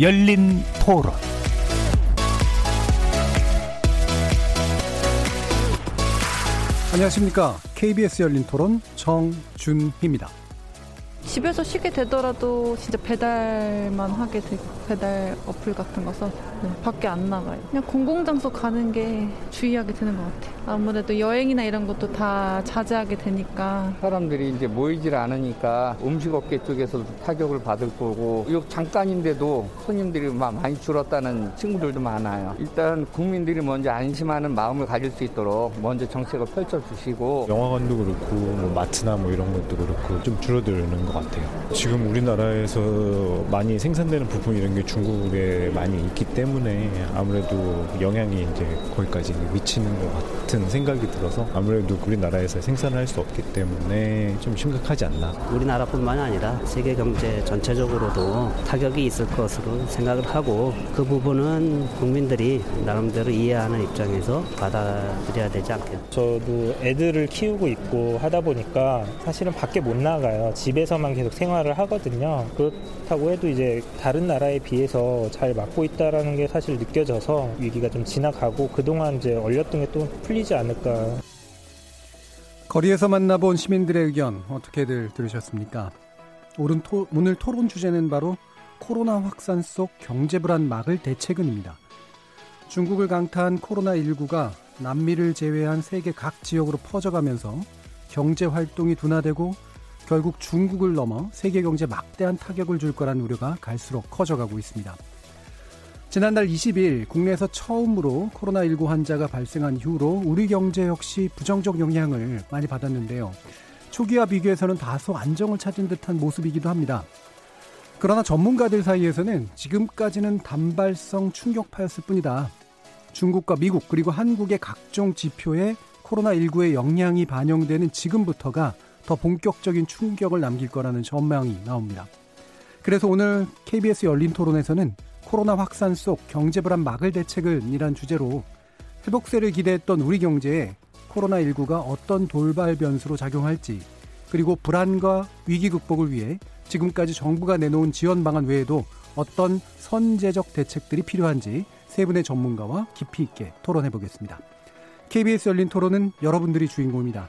열린 토론 안녕하십니까. KBS 열린 토론 정준희입니다. 집에서 쉬게 되더라도 진짜 배달만 하게 되고 배달 어플 같은 거 써서 네, 밖에 안 나가요. 그냥 공공장소 가는 게 주의하게 되는 것 같아요. 아무래도 여행이나 이런 것도 다 자제하게 되니까 사람들이 이제 모이질 않으니까 음식업계 쪽에서도 타격을 받을 거고 이 잠깐인데도 손님들이 많이 줄었다는 친구들도 많아요. 일단 국민들이 먼저 안심하는 마음을 가질 수 있도록 먼저 정책을 펼쳐주시고 영화관도 그렇고 뭐 마트나 뭐 이런 것도 그렇고 좀 줄어드는 것 같아요. 지금 우리나라에서 많이 생산되는 부품 이런 게 중국에 많이 있기 때문에 아무래도 영향이 이제 거기까지 미치는 것 같은 생각이 들어서 아무래도 우리나라에서 생산을 할 수 없기 때문에 좀 심각하지 않나. 우리나라뿐만 아니라 세계 경제 전체적으로도 타격이 있을 것으로 생각을 하고 그 부분은 국민들이 나름대로 이해하는 입장에서 받아들여야 되지 않겠나. 저도 애들을 키우고 있고 하다 보니까 사실은 밖에 못 나가요. 집에서만 계속 생활을 하거든요. 그 렇다고 해도 이제 다른 나라에 비해서 잘 막고 있다라는 게 사실 느껴져서 위기가 좀 지나가고 그동안 이제 얼렸던 게 또 풀리지 않을까. 거리에서 만나본 시민들의 의견 어떻게들 들으셨습니까? 오늘 토론 주제는 바로 코로나 확산 속 경제 불안 막을 대책은입니다. 중국을 강타한 코로나19가 남미를 제외한 세계 각 지역으로 퍼져가면서 경제 활동이 둔화되고 결국 중국을 넘어 세계 경제에 막대한 타격을 줄 거란 우려가 갈수록 커져가고 있습니다. 지난달 20일 국내에서 처음으로 코로나19 환자가 발생한 이후로 우리 경제 역시 부정적 영향을 많이 받았는데요. 초기와 비교해서는 다소 안정을 찾은 듯한 모습이기도 합니다. 그러나 전문가들 사이에서는 지금까지는 단발성 충격파였을 뿐이다. 중국과 미국 그리고 한국의 각종 지표에 코로나19의 영향이 반영되는 지금부터가 더 본격적인 충격을 남길 거라는 전망이 나옵니다. 그래서 오늘 KBS 열린 토론에서는 코로나 확산 속 경제 불안 막을 대책을 이란 주제로 회복세를 기대했던 우리 경제에 코로나19가 어떤 돌발 변수로 작용할지 그리고 불안과 위기 극복을 위해 지금까지 정부가 내놓은 지원 방안 외에도 어떤 선제적 대책들이 필요한지 세 분의 전문가와 깊이 있게 토론해 보겠습니다. KBS 열린 토론은 여러분들이 주인공입니다.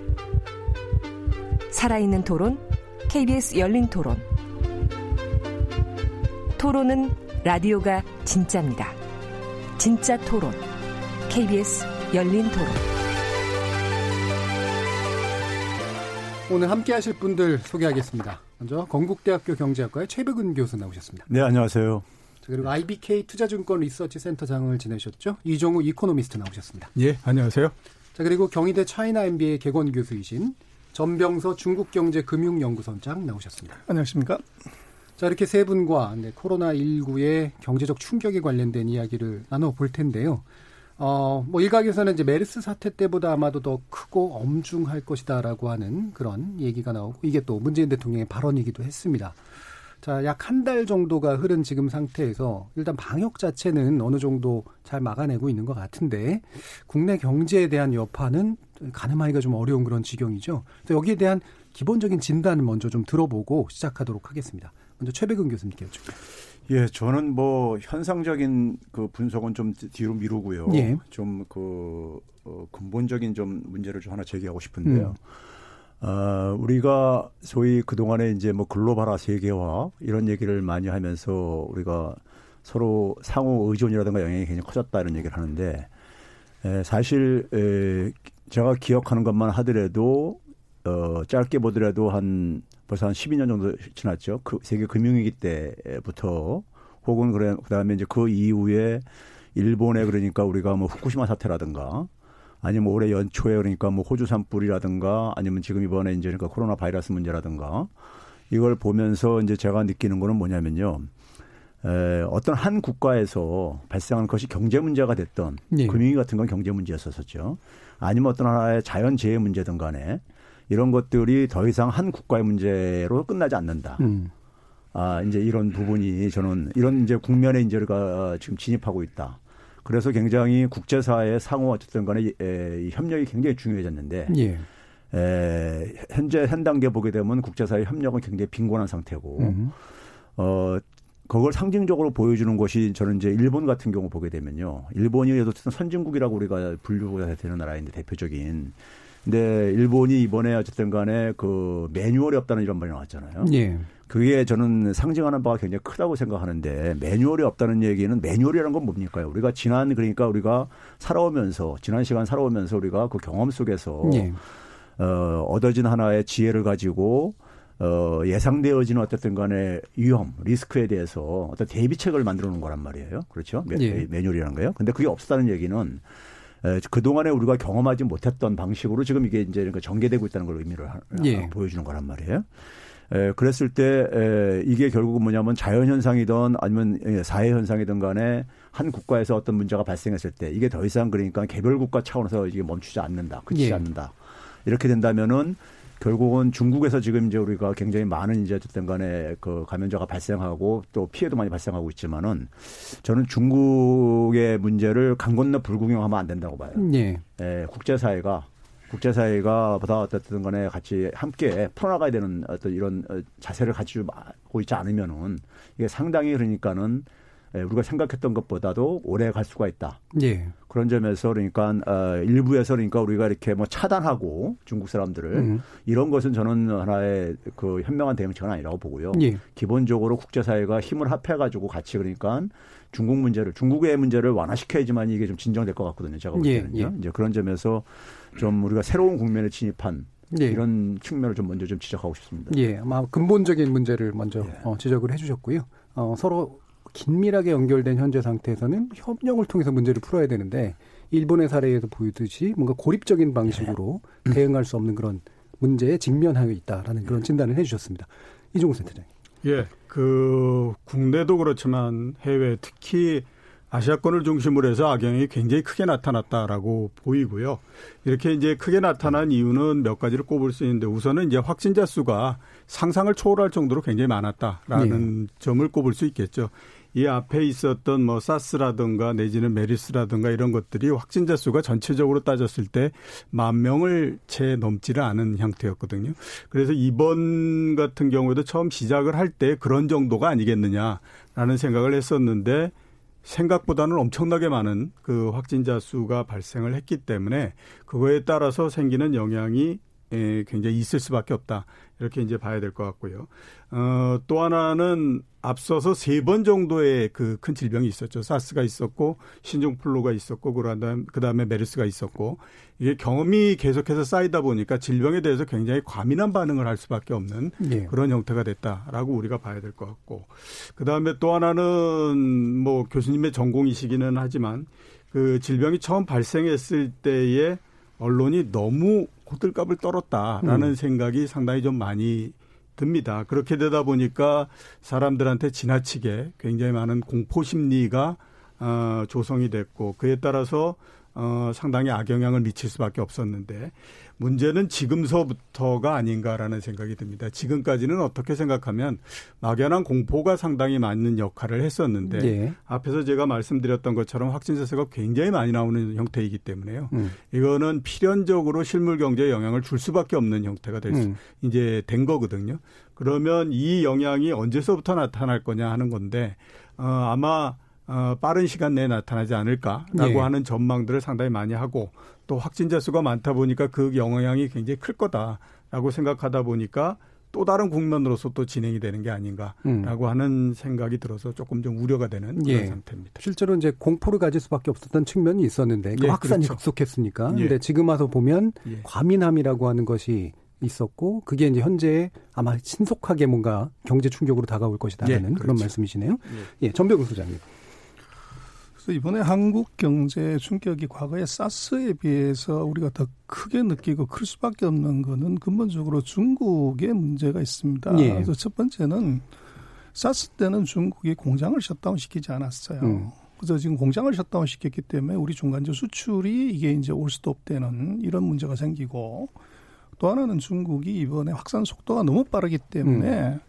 살아있는 토론, KBS 열린 토론. 토론은 라디오가 진짜입니다. 진짜 토론, KBS 열린 토론. 오늘 함께 하실 분들 소개하겠습니다. 먼저 건국대학교 경제학과의 최배근 교수 나오셨습니다. 네, 안녕하세요. 그리고 IBK 투자증권 리서치 센터장을 지내셨죠? 이종우 이코노미스트 나오셨습니다. 예, 안녕하세요. 자, 그리고 경희대 차이나 MBA 객원 교수이신 전병서 중국경제금융연구소장 나오셨습니다. 안녕하십니까? 자, 이렇게 세 분과 네, 코로나 19의 경제적 충격에 관련된 이야기를 나눠볼 텐데요. 어, 뭐 일각에서는 이제 메르스 사태 때보다 아마도 더 크고 엄중할 것이다라고 하는 그런 얘기가 나오고 이게 또 문재인 대통령의 발언이기도 했습니다. 자, 약 한 달 정도가 흐른 지금 상태에서 일단 방역 자체는 어느 정도 잘 막아내고 있는 것 같은데 국내 경제에 대한 여파는 가늠하기가 좀 어려운 그런 지경이죠. 그래서 여기에 대한 기본적인 진단을 먼저 좀 들어보고 시작하도록 하겠습니다. 먼저 최백은 교수님께 여쭙게요. 예, 저는 뭐 현상적인 그 분석은 좀 뒤로 미루고요. 예. 좀그 어, 근본적인 좀 문제를 좀 하나 제기하고 싶은데요. 음. 어, 우리가 소위 그동안에 이제 뭐 글로벌화 세계화 이런 얘기를 많이 하면서 우리가 서로 상호 의존이라든가 영향이 굉장히 커졌다 이런 얘기를 하는데 에, 사실 에, 제가 기억하는 것만 하더라도 어, 짧게 보더라도 한 벌써 한 12년 정도 지났죠. 그 세계 금융위기 때부터 혹은 그래 그다음에 이제 그 이후에 일본에 그러니까 우리가 뭐 후쿠시마 사태라든가 아니면 올해 연초에 그러니까 뭐 호주 산불이라든가 아니면 지금 이번에 이제 그러니까 코로나 바이러스 문제라든가 이걸 보면서 이제 제가 느끼는 거는 뭐냐면요. 에, 어떤 한 국가에서 발생한 것이 경제 문제가 됐던 예. 금융위 같은 건 경제 문제였었죠. 아니면 어떤 하나의 자연 재해 문제든 간에 이런 것들이 더 이상 한 국가의 문제로 끝나지 않는다. 음. 아, 이제 이런 부분이 저는 이런 이제 국면에 이제 우리가 지금 진입하고 있다. 그래서 굉장히 국제사회의 상호 어쨌든 간에 에, 협력이 굉장히 중요해졌는데 예. 에, 현재 현 단계 보게 되면 국제사회 협력은 굉장히 빈곤한 상태고 음. 어 그걸 상징적으로 보여주는 것이 저는 이제 일본 같은 경우 보게 되면요. 일본이 어쨌든 선진국이라고 우리가 분류가 되는 나라인데 대표적인. 근데 일본이 이번에 어쨌든 간에 그 매뉴얼이 없다는 이런 말이 나왔잖아요. 예. 그게 저는 상징하는 바가 굉장히 크다고 생각하는데 매뉴얼이 없다는 얘기는 매뉴얼이라는 건 뭡니까? 우리가 지난 그러니까 우리가 살아오면서 지난 시간 살아오면서 우리가 그 경험 속에서 예. 어, 얻어진 하나의 지혜를 가지고 어, 예상되어지는 어쨌든 간에 위험, 리스크에 대해서 어떤 대비책을 만들어 놓은 거란 말이에요. 그렇죠? 매, 예. 매뉴얼이라는 거예요. 근데 그게 없었다는 얘기는 에, 그동안에 우리가 경험하지 못했던 방식으로 지금 이게 이제 그러니까 전개되고 있다는 걸 의미를 하, 예. 보여주는 거란 말이에요. 에, 그랬을 때 에, 이게 결국은 뭐냐면 자연 현상이든 아니면 예, 사회 현상이든 간에 한 국가에서 어떤 문제가 발생했을 때 이게 더 이상 그러니까 개별 국가 차원에서 이게 멈추지 않는다. 그치지 예. 않는다. 이렇게 된다면은 결국은 중국에서 지금 이제 우리가 굉장히 많은 이제 어쨌든 간에 그 감염자가 발생하고 또 피해도 많이 발생하고 있지만은 저는 중국의 문제를 강 건너 불구경하면 안 된다고 봐요. 네. 예, 국제사회가 국제사회가 보다 어쨌든 간에 같이 함께 풀어나가야 되는 어떤 이런 어, 자세를 가지고 있지 않으면은 이게 상당히 그러니까는 예, 우리가 생각했던 것보다도 오래 갈 수가 있다. 예. 그런 점에서 그러니까 어, 일부에서 그러니까 우리가 이렇게 뭐 차단하고 중국 사람들을 음. 이런 것은 저는 하나의 그 현명한 대응책은 아니라고 보고요. 예. 기본적으로 국제사회가 힘을 합해가지고 같이 그러니까 중국 문제를 중국의 문제를 완화시켜야지만 이게 좀 진정될 것 같거든요. 제가 볼 예, 때는요. 예. 이제 그런 점에서 좀 우리가 새로운 국면에 진입한 예. 이런 측면을 좀 먼저 좀 지적하고 싶습니다. 예, 아마 근본적인 문제를 먼저 예. 어, 지적을 해주셨고요. 어, 서로 긴밀하게 연결된 현재 상태에서는 협력을 통해서 문제를 풀어야 되는데 일본의 사례에서 보이듯이 뭔가 고립적인 방식으로 네. 대응할 수 없는 그런 문제에 직면하고 있다라는 그런 진단을 해주셨습니다. 이종우 센터장님. 예, 그 국내도 그렇지만 해외 특히 아시아권을 중심으로 해서 악영이 굉장히 크게 나타났다라고 보이고요. 이렇게 이제 크게 나타난 이유는 몇 가지를 꼽을 수 있는데 우선은 이제 확진자 수가 상상을 초월할 정도로 굉장히 많았다라는 네. 점을 꼽을 수 있겠죠. 이 앞에 있었던 뭐 사스라든가 내지는 메리스라든가 이런 것들이 확진자 수가 전체적으로 따졌을 때 만 명을 채 넘지를 않은 형태였거든요. 그래서 이번 같은 경우에도 처음 시작을 할 때 그런 정도가 아니겠느냐라는 생각을 했었는데 생각보다는 엄청나게 많은 그 확진자 수가 발생을 했기 때문에 그거에 따라서 생기는 영향이 굉장히 있을 수밖에 없다. 이렇게 이제 봐야 될 것 같고요. 어, 또 하나는 앞서서 세 번 정도의 그 큰 질병이 있었죠. 사스가 있었고 신종플루가 있었고 그다음 그다음에 메르스가 있었고 이게 경험이 계속해서 쌓이다 보니까 질병에 대해서 굉장히 과민한 반응을 할 수밖에 없는 네. 그런 형태가 됐다라고 우리가 봐야 될 것 같고 그다음에 또 하나는 뭐 교수님의 전공이시기는 하지만 그 질병이 처음 발생했을 때에 언론이 너무 호들갑을 떨었다라는 음. 생각이 상당히 좀 많이 듭니다. 그렇게 되다 보니까 사람들한테 지나치게 굉장히 많은 공포 심리가 어, 조성이 됐고 그에 따라서 어, 상당히 악영향을 미칠 수밖에 없었는데 문제는 지금서부터가 아닌가라는 생각이 듭니다. 지금까지는 어떻게 생각하면 막연한 공포가 상당히 많은 역할을 했었는데 네. 앞에서 제가 말씀드렸던 것처럼 확진자 수가 굉장히 많이 나오는 형태이기 때문에요. 음. 이거는 필연적으로 실물 경제에 영향을 줄 수밖에 없는 형태가 될 수, 음. 이제 된 거거든요. 그러면 이 영향이 언제서부터 나타날 거냐 하는 건데 어, 아마 어, 빠른 시간 내에 나타나지 않을까라고 네. 하는 전망들을 상당히 많이 하고 또 확진자 수가 많다 보니까 그 영향이 굉장히 클 거다라고 생각하다 보니까 또 다른 국면으로서 또 진행이 되는 게 아닌가라고 음. 하는 생각이 들어서 조금 좀 우려가 되는 그런 예. 상태입니다. 실제로 이제 공포를 가질 수밖에 없었던 측면이 있었는데 그 예, 확산이 그렇죠. 급속했으니까. 예. 근데 지금 와서 보면 예. 과민함이라고 하는 것이 있었고 그게 이제 현재 아마 신속하게 뭔가 경제 충격으로 다가올 것이다라는 예, 그렇죠. 그런 말씀이시네요. 예, 예 전병훈 소장님. 그래서 이번에 한국 경제 충격이 과거의 사스에 비해서 우리가 더 크게 느끼고 클 수밖에 없는 거는 근본적으로 중국의 문제가 있습니다. 예. 그래서 첫 번째는 사스 때는 중국이 공장을 셧다운 시키지 않았어요. 음. 그래서 지금 공장을 셧다운 시켰기 때문에 우리 중간재 수출이 이게 이제 올 수도 없다는 이런 문제가 생기고 또 하나는 중국이 이번에 확산 속도가 너무 빠르기 때문에 음.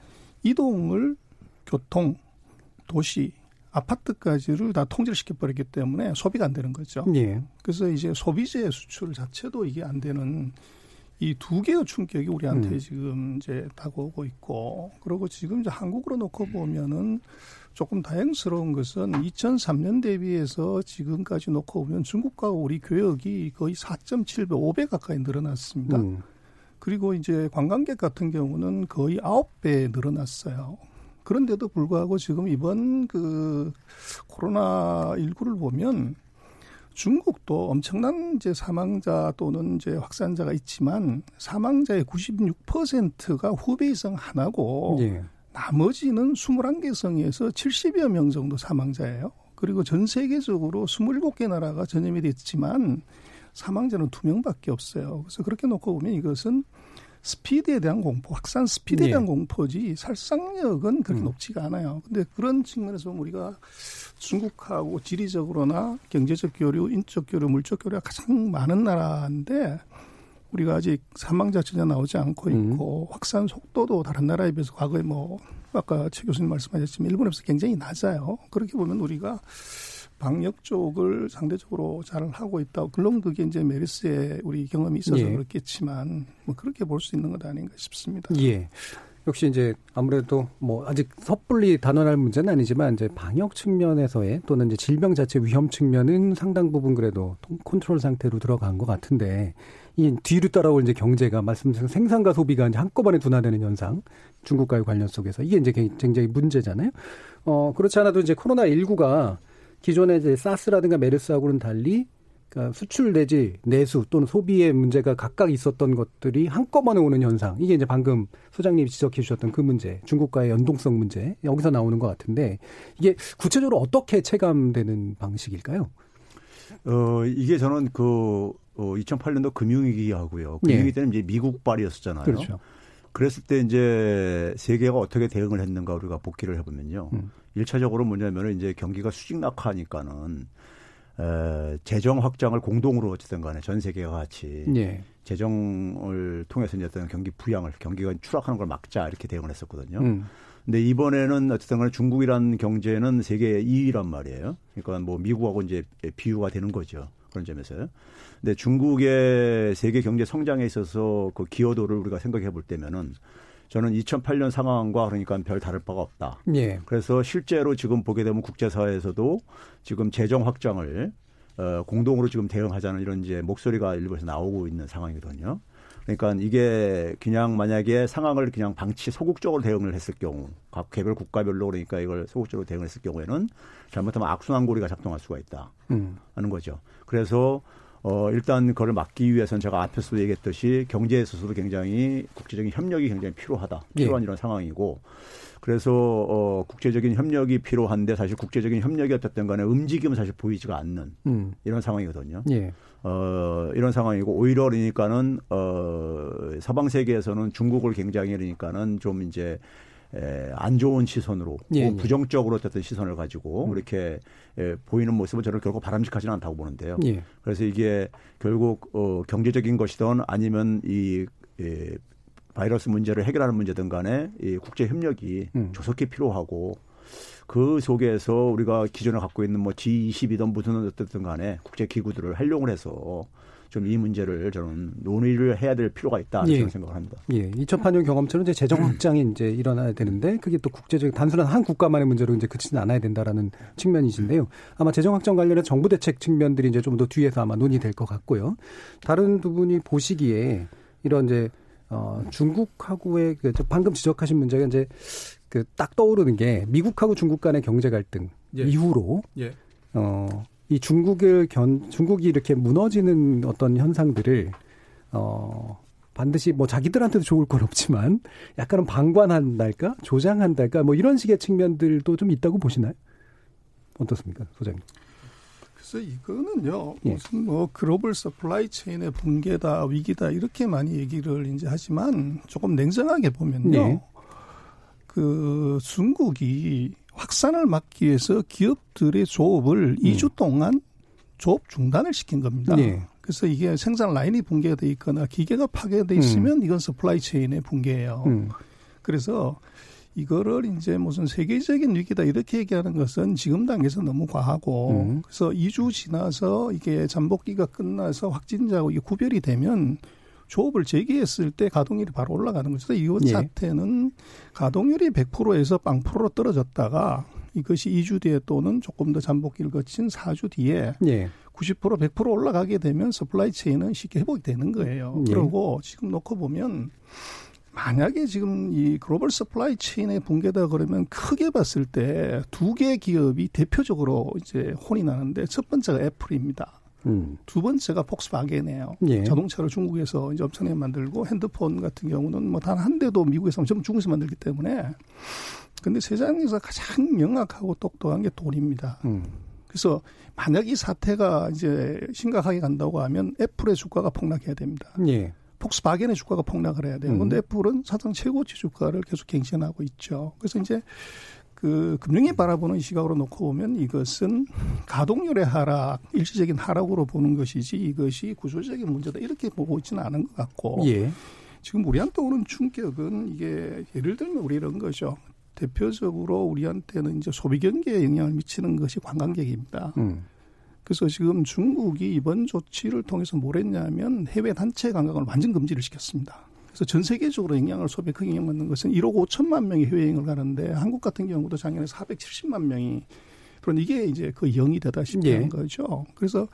이동을 교통, 도시, 아파트까지를 다 통제를 시켜버렸기 때문에 소비가 안 되는 거죠. 예. 그래서 이제 소비재 수출 자체도 이게 안 되는 이 두 개의 충격이 우리한테 음. 지금 이제 다가오고 있고, 그리고 지금 이제 한국으로 놓고 보면은 조금 다행스러운 것은 2003년 대비해서 지금까지 놓고 보면 중국과 우리 교역이 거의 4.7배, 5배 가까이 늘어났습니다. 음. 그리고 이제 관광객 같은 경우는 거의 9배 늘어났어요. 그런데도 불구하고 지금 이번 그 코로나 19를 보면 중국도 엄청난 이제 사망자 또는 이제 확산자가 있지만 사망자의 96%가 후베이 성 하나고 예. 나머지는 21개 성에서 70여 명 정도 사망자예요. 그리고 전 세계적으로 27개 나라가 전염이 됐지만 사망자는 2명밖에 없어요. 그래서 그렇게 놓고 보면 이것은 스피드에 대한 공포, 확산 스피드에 대한 예. 공포지 살상력은 그렇게 음. 높지가 않아요. 근데 그런 측면에서 우리가 중국하고 지리적으로나 경제적 교류, 인적 교류, 물적 교류가 가장 많은 나라인데 우리가 아직 사망자 전혀 나오지 않고 음. 있고 음. 확산 속도도 다른 나라에 비해서 과거에 뭐 아까 최 교수님 말씀하셨지만 일본에서 굉장히 낮아요. 그렇게 보면 우리가 방역 쪽을 상대적으로 잘 하고 있다. 물론 그게 이제 메르스의 우리 경험이 있어서 예. 그렇겠지만 뭐 그렇게 볼 수 있는 것 아닌가 싶습니다. 예. 역시 이제 아무래도 뭐 아직 섣불리 단언할 문제는 아니지만 이제 방역 측면에서의 또는 이제 질병 자체 위험 측면은 상당 부분 그래도 컨트롤 상태로 들어간 것 같은데 이 뒤로 따라올 이제 경제가 말씀드린 생산과 소비가 이제 한꺼번에 둔화되는 현상 중국과의 관련 속에서 이게 이제 굉장히 문제잖아요. 어 그렇지 않아도 이제 코로나 19가 기존의 이제 사스라든가 메르스하고는 달리 그러니까 수출 내지 내수 또는 소비의 문제가 각각 있었던 것들이 한꺼번에 오는 현상. 이게 이제 방금 소장님이 지적해 주셨던 그 문제, 중국과의 연동성 문제 여기서 나오는 것 같은데 이게 구체적으로 어떻게 체감되는 방식일까요? 어 이게 저는 그 어, 2008년도 금융위기하고요. 금융위기 네. 때는 이제 미국발이었었잖아요. 그렇죠. 그랬을 때 이제 세계가 어떻게 대응을 했는가 우리가 복기를 해보면요. 음. 1차적으로 뭐냐면은 이제 경기가 수직 낙하니까는 에, 재정 확장을 공동으로 어쨌든 간에 전 세계가 같이 예. 재정을 통해서 이제 어떤 경기 부양을 경기가 추락하는 걸 막자 이렇게 대응을 했었거든요. 음. 근데 이번에는 어쨌든 간에 중국이란 경제는 세계 2위란 말이에요. 그러니까 뭐 미국하고 이제 비유가 되는 거죠. 그런 점에서요. 근데 중국의 세계 경제 성장에 있어서 그 기여도를 우리가 생각해 볼 때면은 저는 2008년 상황과 그러니까 별 다를 바가 없다. 예. 그래서 실제로 지금 보게 되면 국제사회에서도 지금 재정 확장을 어, 공동으로 지금 대응하자는 이런 이제 목소리가 일부에서 나오고 있는 상황이거든요. 그러니까 이게 그냥 만약에 상황을 그냥 방치 소극적으로 대응을 했을 경우 각 개별 국가별로 그러니까 이걸 소극적으로 대응을 했을 경우에는 잘못하면 악순환 고리가 작동할 수가 있다 음. 하는 거죠. 그래서 어, 일단 그걸 막기 위해서는 제가 앞에서도 얘기했듯이 경제에 있어서도 굉장히 국제적인 협력이 굉장히 필요하다. 예. 필요한 예. 이런 상황이고 그래서 어, 국제적인 협력이 필요한데 사실 국제적인 협력이 어쨌든 간에 움직임은 사실 보이지가 않는 음. 이런 상황이거든요. 예. 어, 이런 상황이고 오히려 그러니까는 어, 서방 세계에서는 중국을 굉장히 그러니까는 좀 이제 에, 안 좋은 시선으로 예, 뭐 부정적으로 어쨌든 시선을 가지고 음. 이렇게 에, 보이는 모습은 저는 결국 바람직하지는 않다고 보는데요. 예. 그래서 이게 결국 어, 경제적인 것이든 아니면 이 에, 바이러스 문제를 해결하는 문제든 간에 이 국제 협력이 음. 조속히 필요하고 그 속에서 우리가 기존에 갖고 있는 뭐 G20이든 무슨 어쨌든 간에 국제 기구들을 활용을 해서 좀 이 문제를 저는 논의를 해야 될 필요가 있다 예. 생각을 합니다. 예. 2008년 경험처럼 이제 재정 확장이 이제 일어나야 되는데 그게 또 국제적 단순한 한 국가만의 문제로 이제 그치지 않아야 된다라는 측면이신데요. 아마 재정 확장 관련해 정부 대책 측면들이 이제 좀 더 뒤에서 아마 논의될 것 같고요. 다른 두 분이 보시기에 이런 이제 어 중국하고의 그 방금 지적하신 문제가 이제 그 딱 떠오르는 게 미국하고 중국 간의 경제 갈등 예. 이후로 예. 어 이 중국을 견 중국이 이렇게 무너지는 어떤 현상들을 어 반드시 뭐 자기들한테도 좋을 건 없지만 약간은 방관한달까 조장한달까 뭐 이런 식의 측면들도 좀 있다고 보시나요? 어떻습니까, 소장님? 그래서 이거는요 예. 무슨 뭐 global supply chain의 붕괴다 위기다 이렇게 많이 얘기를 이제 하지만 조금 냉정하게 보면요. 예. 그 중국이 확산을 막기 위해서 기업들의 조업을 음. 2주 동안 조업 중단을 시킨 겁니다. 예. 그래서 이게 생산 라인이 붕괴돼 있거나 기계가 파괴돼 있으면 음. 이건 supply chain의 붕괴예요. 음. 그래서 이거를 이제 무슨 세계적인 위기다 이렇게 얘기하는 것은 지금 단계에서 너무 과하고 음. 그래서 2주 지나서 이게 잠복기가 끝나서 확진자하고 이게 구별이 되면 조업을 재개했을 때 가동률이 바로 올라가는 거죠. 이 예. 사태는 가동률이 100%에서 0%로 떨어졌다가 이것이 2주 뒤에 또는 조금 더 잠복기를 거친 4주 뒤에 예. 90% 100% 올라가게 되면 supply chain은 쉽게 회복이 되는 거예요. 예. 그리고 지금 놓고 보면 만약에 지금 이 global supply chain의 붕괴다 그러면 크게 봤을 때 두 개 기업이 대표적으로 이제 혼이 나는데 첫 번째가 애플입니다. 음. 두 번째가 폭스바겐이에요. 예. 자동차를 중국에서 이제 엄청나게 만들고 핸드폰 같은 경우는 뭐 단 한 대도 미국에서 전부 중국에서 만들기 때문에 근데 세상에서 가장 명확하고 똑똑한 게 돈입니다. 음. 그래서 만약 이 사태가 이제 심각하게 간다고 하면 애플의 주가가 폭락해야 됩니다. 예. 폭스바겐의 주가가 폭락을 해야 돼요. 그런데 음. 애플은 사상 최고치 주가를 계속 갱신하고 있죠. 그래서 이제 그 금융이 바라보는 시각으로 놓고 보면 이것은 가동률의 하락, 일시적인 하락으로 보는 것이지 이것이 구조적인 문제다 이렇게 보고 있지는 않은 것 같고 예. 지금 우리한테 오는 충격은 이게 예를 들면 우리 이런 거죠. 대표적으로 우리한테는 이제 소비 경기에 영향을 미치는 것이 관광객입니다. 음. 그래서 지금 중국이 이번 조치를 통해서 뭘 했냐면 해외 단체 관광을 완전 금지를 시켰습니다. 그래서 전 세계적으로 영향을 소비에 크게 영향받는 것은 1억 5천만 명이 해외여행을 가는데 한국 같은 경우도 작년에 470만 명이 그런 이게 이제 그 영이 되다시피 예. 하는 거죠. 그래서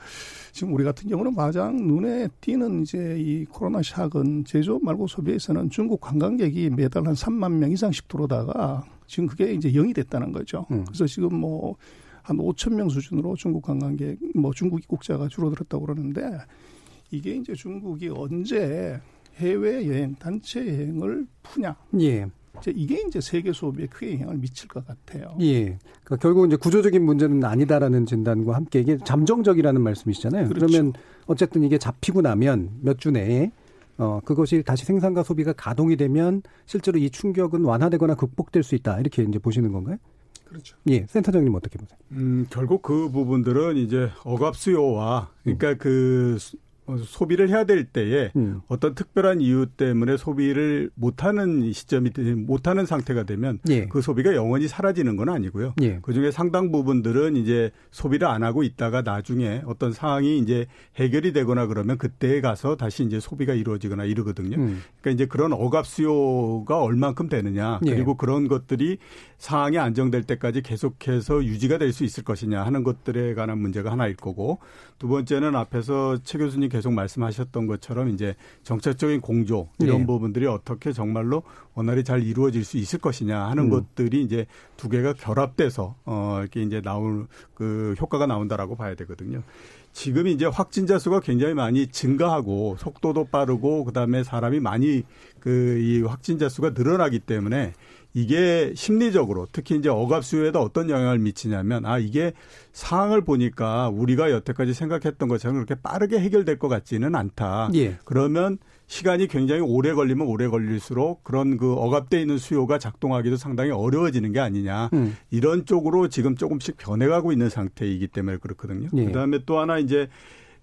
지금 우리 같은 경우는 가장 눈에 띄는 이제 이 코로나 샥은 제조업 말고 소비에서는 중국 관광객이 매달 한 3만 명 이상씩 들어오다가 지금 그게 이제 영이 됐다는 거죠. 음. 그래서 지금 뭐 한 5천 명 수준으로 중국 관광객, 뭐 중국 입국자가 줄어들었다고 그러는데 이게 이제 중국이 언제 해외 여행, 단체 여행을 푸냐. 예. 이제 이게 이제 세계 소비에 크게 영향을 미칠 것 같아요. 예. 그러니까 결국 이제 구조적인 문제는 아니다라는 진단과 함께 이게 잠정적이라는 말씀이시잖아요. 그렇죠. 그러면 어쨌든 이게 잡히고 나면 몇 주 내에 어, 그것이 다시 생산과 소비가 가동이 되면 실제로 이 충격은 완화되거나 극복될 수 있다. 이렇게 이제 보시는 건가요? 그렇죠. 예, 센터장님 어떻게 보세요? 음, 결국 그 부분들은 이제 억압 수요와 그러니까 음. 그 어, 소비를 해야 될 때에 음. 어떤 특별한 이유 때문에 소비를 못하는 시점이 못하는 상태가 되면 예. 그 소비가 영원히 사라지는 건 아니고요. 예. 그 중에 상당 부분들은 이제 소비를 안 하고 있다가 나중에 어떤 상황이 이제 해결이 되거나 그러면 그때에 가서 다시 이제 소비가 이루어지거나 이러거든요. 음. 그러니까 이제 그런 억압 수요가 얼만큼 되느냐 예. 그리고 예. 그런 것들이 상황이 안정될 때까지 계속해서 유지가 될 수 있을 것이냐 하는 것들에 관한 문제가 하나일 거고 두 번째는 앞에서 최 교수님 계속 말씀하셨던 것처럼 이제 정책적인 공조 이런 네. 부분들이 어떻게 정말로 원활히 잘 이루어질 수 있을 것이냐 하는 음. 것들이 이제 두 개가 결합돼서 어 이렇게 이제 나올 그 효과가 나온다라고 봐야 되거든요. 지금 이제 확진자 수가 굉장히 많이 증가하고 속도도 빠르고 그다음에 사람이 많이 그 이 확진자 수가 늘어나기 때문에 이게 심리적으로 특히 이제 억압 수요에도 어떤 영향을 미치냐면 아 이게 상황을 보니까 우리가 여태까지 생각했던 것처럼 그렇게 빠르게 해결될 것 같지는 않다. 예. 그러면 시간이 굉장히 오래 걸리면 오래 걸릴수록 그런 그 억압돼 있는 수요가 작동하기도 상당히 어려워지는 게 아니냐 음. 이런 쪽으로 지금 조금씩 변해가고 있는 상태이기 때문에 그렇거든요. 예. 그다음에 또 하나 이제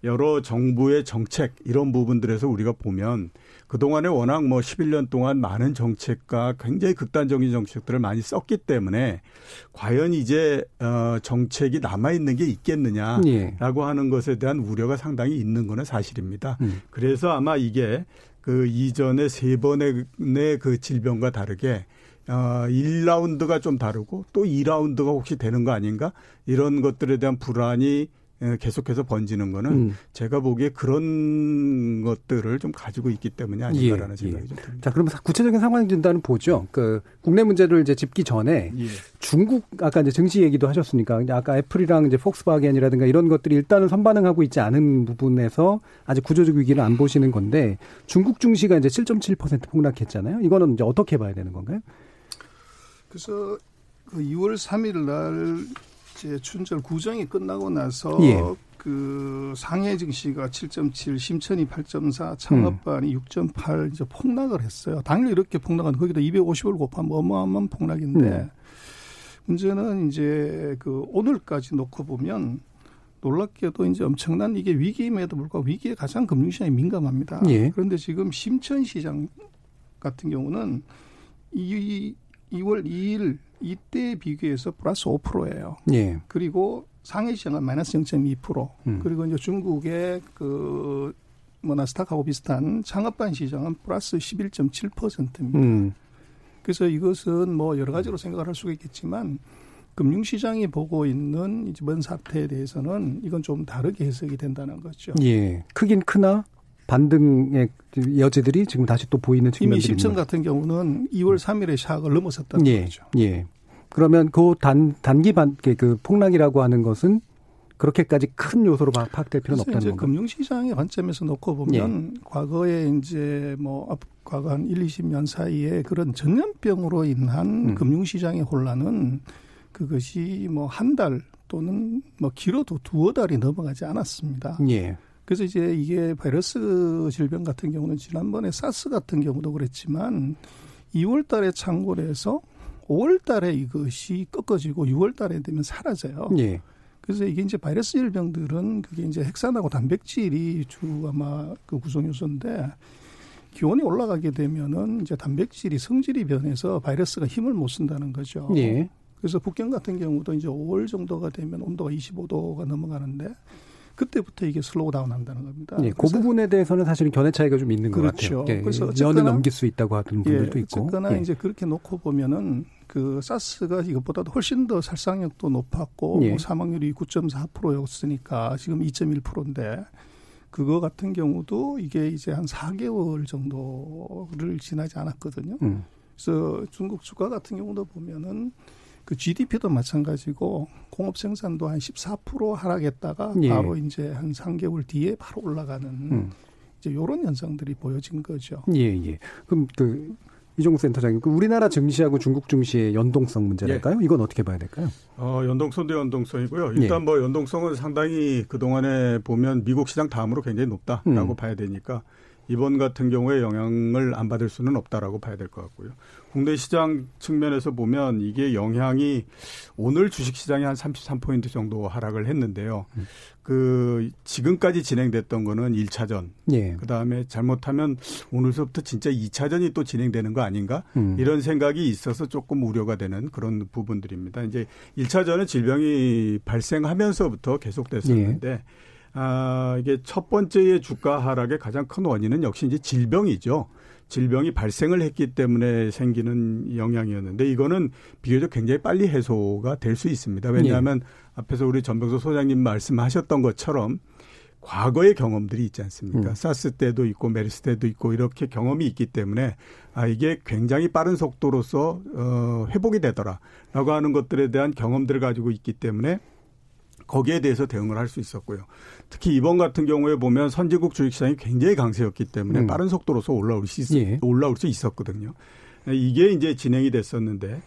여러 정부의 정책 이런 부분들에서 우리가 보면 그동안에 워낙 뭐 11년 동안 많은 정책과 굉장히 극단적인 정책들을 많이 썼기 때문에 과연 이제 어 정책이 남아 있는 게 있겠느냐라고 예. 하는 것에 대한 우려가 상당히 있는 거는 사실입니다. 음. 그래서 아마 이게 그 이전에 세 번의 그 질병과 다르게 어 1라운드가 좀 다르고 또 2라운드가 혹시 되는 거 아닌가? 이런 것들에 대한 불안이 예, 계속해서 번지는 거는 음. 제가 보기에 그런 것들을 좀 가지고 있기 때문이 아닌가라는 예, 생각이 예. 좀 듭니다. 자, 그러면 구체적인 상황 진단은 보죠. 그 국내 문제를 이제 짚기 전에 예. 중국 아까 이제 증시 얘기도 하셨으니까 아까 애플이랑 이제 폭스바겐이라든가 이런 것들이 일단은 선반응하고 있지 않은 부분에서 아직 구조적 위기를 안 보시는 건데 중국 증시가 이제 7.7% 폭락했잖아요. 이거는 이제 어떻게 봐야 되는 건가요? 그래서 그 2월 3일 날 이제 춘절 구정이 끝나고 나서 예. 그 상해 증시가 7.7, 심천이 8.4, 창업반이 음. 6.8 이제 폭락을 했어요. 당일 이렇게 폭락한 거기다 250을 곱하면 어마어마한 폭락인데 네. 문제는 이제 그 오늘까지 놓고 보면 놀랍게도 이제 엄청난 이게 위기임에도 불구하고 위기에 가장 금융시장이 민감합니다. 예. 그런데 지금 심천 시장 같은 경우는 이 2월 2일 이때 비교해서 플러스 5%예요. 예. 그리고 상해 시장은 마이너스 0.2%. 음. 그리고 이제 중국의 그, 뭐, 나스닥하고 비슷한 창업반 시장은 플러스 11.7%입니다. 음. 그래서 이것은 뭐 여러 가지로 생각을 할 수가 있겠지만 금융시장이 보고 있는 이번 사태에 대해서는 이건 좀 다르게 해석이 된다는 거죠. 예. 크긴 크나 반등의 여지들이 지금 다시 또 보이는 측면들이 이미 심천 같은 경우는 2월 3일에 샥을 넘어섰다는 예. 거죠. 예. 그러면 그 단, 단기 반, 그, 그 폭락이라고 하는 것은 그렇게까지 큰 요소로 파악될 필요는 없다는 이제 건가요? 금융시장의 관점에서 놓고 보면 예. 과거에 이제 뭐 과거 한 1, 20년 사이에 그런 전염병으로 인한 음. 금융시장의 혼란은 그것이 뭐 한 달 또는 뭐 길어도 두어 달이 넘어가지 않았습니다. 예. 그래서 이제 이게 바이러스 질병 같은 경우는 지난번에 사스 같은 경우도 그랬지만 2월 달에 창궐 해서 5월 달에 이것이 꺾어지고 6월 달에 되면 사라져요. 예. 그래서 이게 이제 바이러스 질병들은 그게 이제 핵산하고 단백질이 주 아마 그 구성 요소인데 기온이 올라가게 되면은 이제 단백질이 성질이 변해서 바이러스가 힘을 못 쓴다는 거죠. 예. 그래서 북경 같은 경우도 이제 5월 정도가 되면 온도가 25도가 넘어가는데 그때부터 이게 slow down 한다는 겁니다. 예, 그 부분에 대해서는 사실은 견해 차이가 좀 있는 그렇죠. 것 같아요. 예, 그래서 연을 넘길 수 있다고 하는 분들도 예, 있고. 어쨌거나 예. 이제 그렇게 놓고 보면은 그 사스가 이것보다도 훨씬 더 살상력도 높았고 예. 뭐 사망률이 9.4%였으니까 지금 2.1%인데 그거 같은 경우도 이게 이제 한 4개월 정도를 지나지 않았거든요. 음. 그래서 중국 주가 같은 경우도 보면은 그 GDP도 마찬가지고 공업 생산도 한 14% 하락했다가 예. 바로 이제 한 3개월 뒤에 바로 올라가는 음. 이제 요런 현상들이 보여진 거죠. 예, 예. 그럼 그 이종국 센터장님, 그 우리나라 증시하고 중국 증시의 연동성 문제랄까요? 예. 이건 어떻게 봐야 될까요? 어, 연동성도 연동성이고요. 일단 예. 뭐 연동성은 상당히 그동안에 보면 미국 시장 다음으로 굉장히 높다라고 음. 봐야 되니까 이번 같은 경우에 영향을 안 받을 수는 없다라고 봐야 될 것 같고요. 국내 시장 측면에서 보면 이게 영향이 오늘 주식 시장이 한 33포인트 정도 하락을 했는데요. 음. 그 지금까지 진행됐던 거는 1차전. 예. 그다음에 잘못하면 오늘서부터 진짜 2차전이 또 진행되는 거 아닌가? 음. 이런 생각이 있어서 조금 우려가 되는 그런 부분들입니다. 이제 1차전은 질병이 발생하면서부터 계속됐었는데 예. 아, 이게 첫 번째의 주가 하락의 가장 큰 원인은 역시 이제 질병이죠. 질병이 발생을 했기 때문에 생기는 영향이었는데 이거는 비교적 굉장히 빨리 해소가 될 수 있습니다. 왜냐하면 예. 앞에서 우리 전병서 소장님 말씀하셨던 것처럼 과거의 경험들이 있지 않습니까? 음. 사스 때도 있고 메르스 때도 있고 이렇게 경험이 있기 때문에 아 이게 굉장히 빠른 속도로서 어 회복이 되더라라고 하는 것들에 대한 경험들을 가지고 있기 때문에 거기에 대해서 대응을 할 수 있었고요. 특히 이번 같은 경우에 보면 선진국 주식시장이 굉장히 강세였기 때문에 음. 빠른 속도로서 올라올 수, 있, 예. 올라올 수 있었거든요. 이게 이제 진행이 됐었는데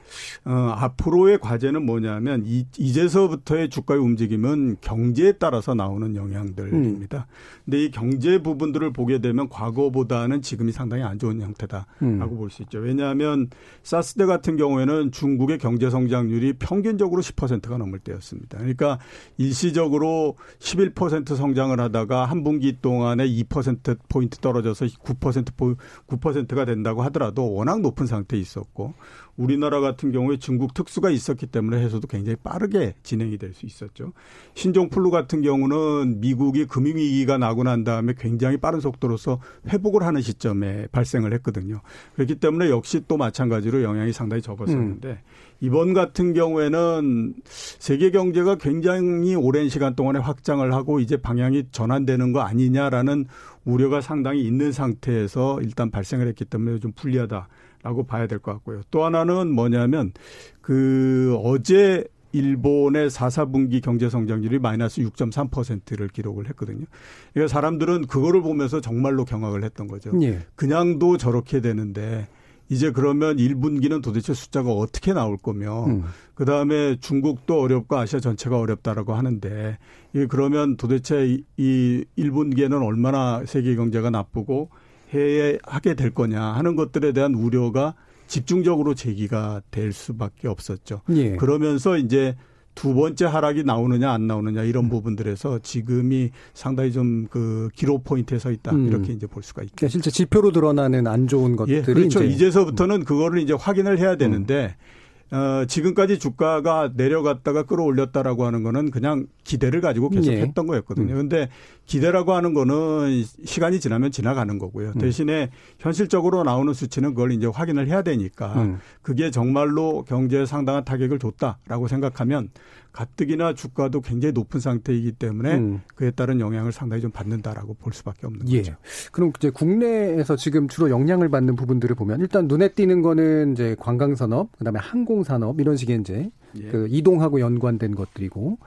어, 앞으로의 과제는 뭐냐면 이, 이제서부터의 주가의 움직임은 경제에 따라서 나오는 영향들입니다. 음. 근데 이 경제 부분들을 보게 되면 과거보다는 지금이 상당히 안 좋은 형태다라고 음. 볼수 있죠. 왜냐하면 사스 때 같은 경우에는 중국의 경제 성장률이 평균적으로 10%가 넘을 때였습니다. 그러니까 일시적으로 11% 성장을 하다가 한 분기 동안에 2% 포인트 떨어져서 9% 9%가 된다고 하더라도 워낙 높은 상태에 있었고 우리나라 같은 경우에 중국 특수가 있었기 때문에 해서도 굉장히 빠르게 진행이 될 수 있었죠. 신종플루 같은 경우는 미국이 금융위기가 나고 난 다음에 굉장히 빠른 속도로서 회복을 하는 시점에 발생을 했거든요. 그렇기 때문에 역시 또 마찬가지로 영향이 상당히 적었었는데 음. 이번 같은 경우에는 세계 경제가 굉장히 오랜 시간 동안에 확장을 하고 이제 방향이 전환되는 거 아니냐라는 우려가 상당히 있는 상태에서 일단 발생을 했기 때문에 좀 불리하다. 라고 봐야 될 것 같고요. 또 하나는 뭐냐면 그 어제 일본의 4, 4분기 경제 성장률이 마이너스 6.3%를 기록을 했거든요. 그러니까 사람들은 그거를 보면서 정말로 경악을 했던 거죠. 예. 그냥도 저렇게 되는데 이제 그러면 1분기는 도대체 숫자가 어떻게 나올 거며 음. 그다음에 중국도 어렵고 아시아 전체가 어렵다라고 하는데 이 그러면 도대체 이 1분기에는 얼마나 세계 경제가 나쁘고 해야 하게 될 거냐 하는 것들에 대한 우려가 집중적으로 제기가 될 수밖에 없었죠. 예. 그러면서 이제 두 번째 하락이 나오느냐 안 나오느냐 이런 음. 부분들에서 지금이 상당히 좀 그 기로 포인트에 서 있다 음. 이렇게 이제 볼 수가 있죠. 그러니까 실제 지표로 드러나는 안 좋은 것들이 예, 그렇죠. 이제. 서부터는 그거를 이제 확인을 해야 되는데 음. 어, 지금까지 주가가 내려갔다가 끌어올렸다라고 하는 거는 그냥 기대를 가지고 계속 예. 했던 거였거든요. 음. 근데 기대라고 하는 거는 시간이 지나면 지나가는 거고요. 음. 대신에 현실적으로 나오는 수치는 그걸 이제 확인을 해야 되니까 음. 그게 정말로 경제에 상당한 타격을 줬다라고 생각하면 가뜩이나 주가도 굉장히 높은 상태이기 때문에 음. 그에 따른 영향을 상당히 좀 받는다라고 볼 수밖에 없는 예. 거죠. 그럼 이제 국내에서 지금 주로 영향을 받는 부분들을 보면 일단 눈에 띄는 거는 이제 관광 산업, 그다음에 항공 산업 이런 식의 이제 예. 그 이동하고 연관된 것들이고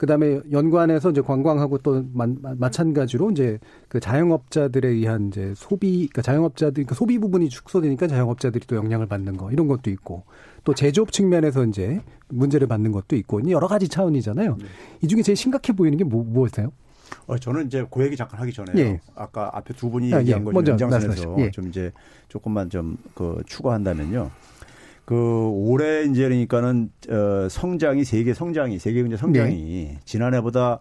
그다음에 연관해서 이제 관광하고 또 마, 마찬가지로 이제 그 자영업자들에 의한 이제 소비 그러니까 자영업자들 그러니까 소비 부분이 축소되니까 자영업자들이 또 영향을 받는 거 이런 것도 있고 또 제조업 측면에서 이제 문제를 받는 것도 있고 여러 가지 차원이잖아요. 네. 이 중에 제일 심각해 보이는 게 뭐, 무엇이세요? 어, 저는 이제 그 얘기 잠깐 하기 전에 예. 아까 앞에 두 분이 아, 얘기한 예. 거 연장선에서 예. 좀 이제 조금만 좀 그 추가한다면요. 그 올해 이제 그러니까는 어 성장이 세계 성장이 세계 경제 성장이 네. 지난해보다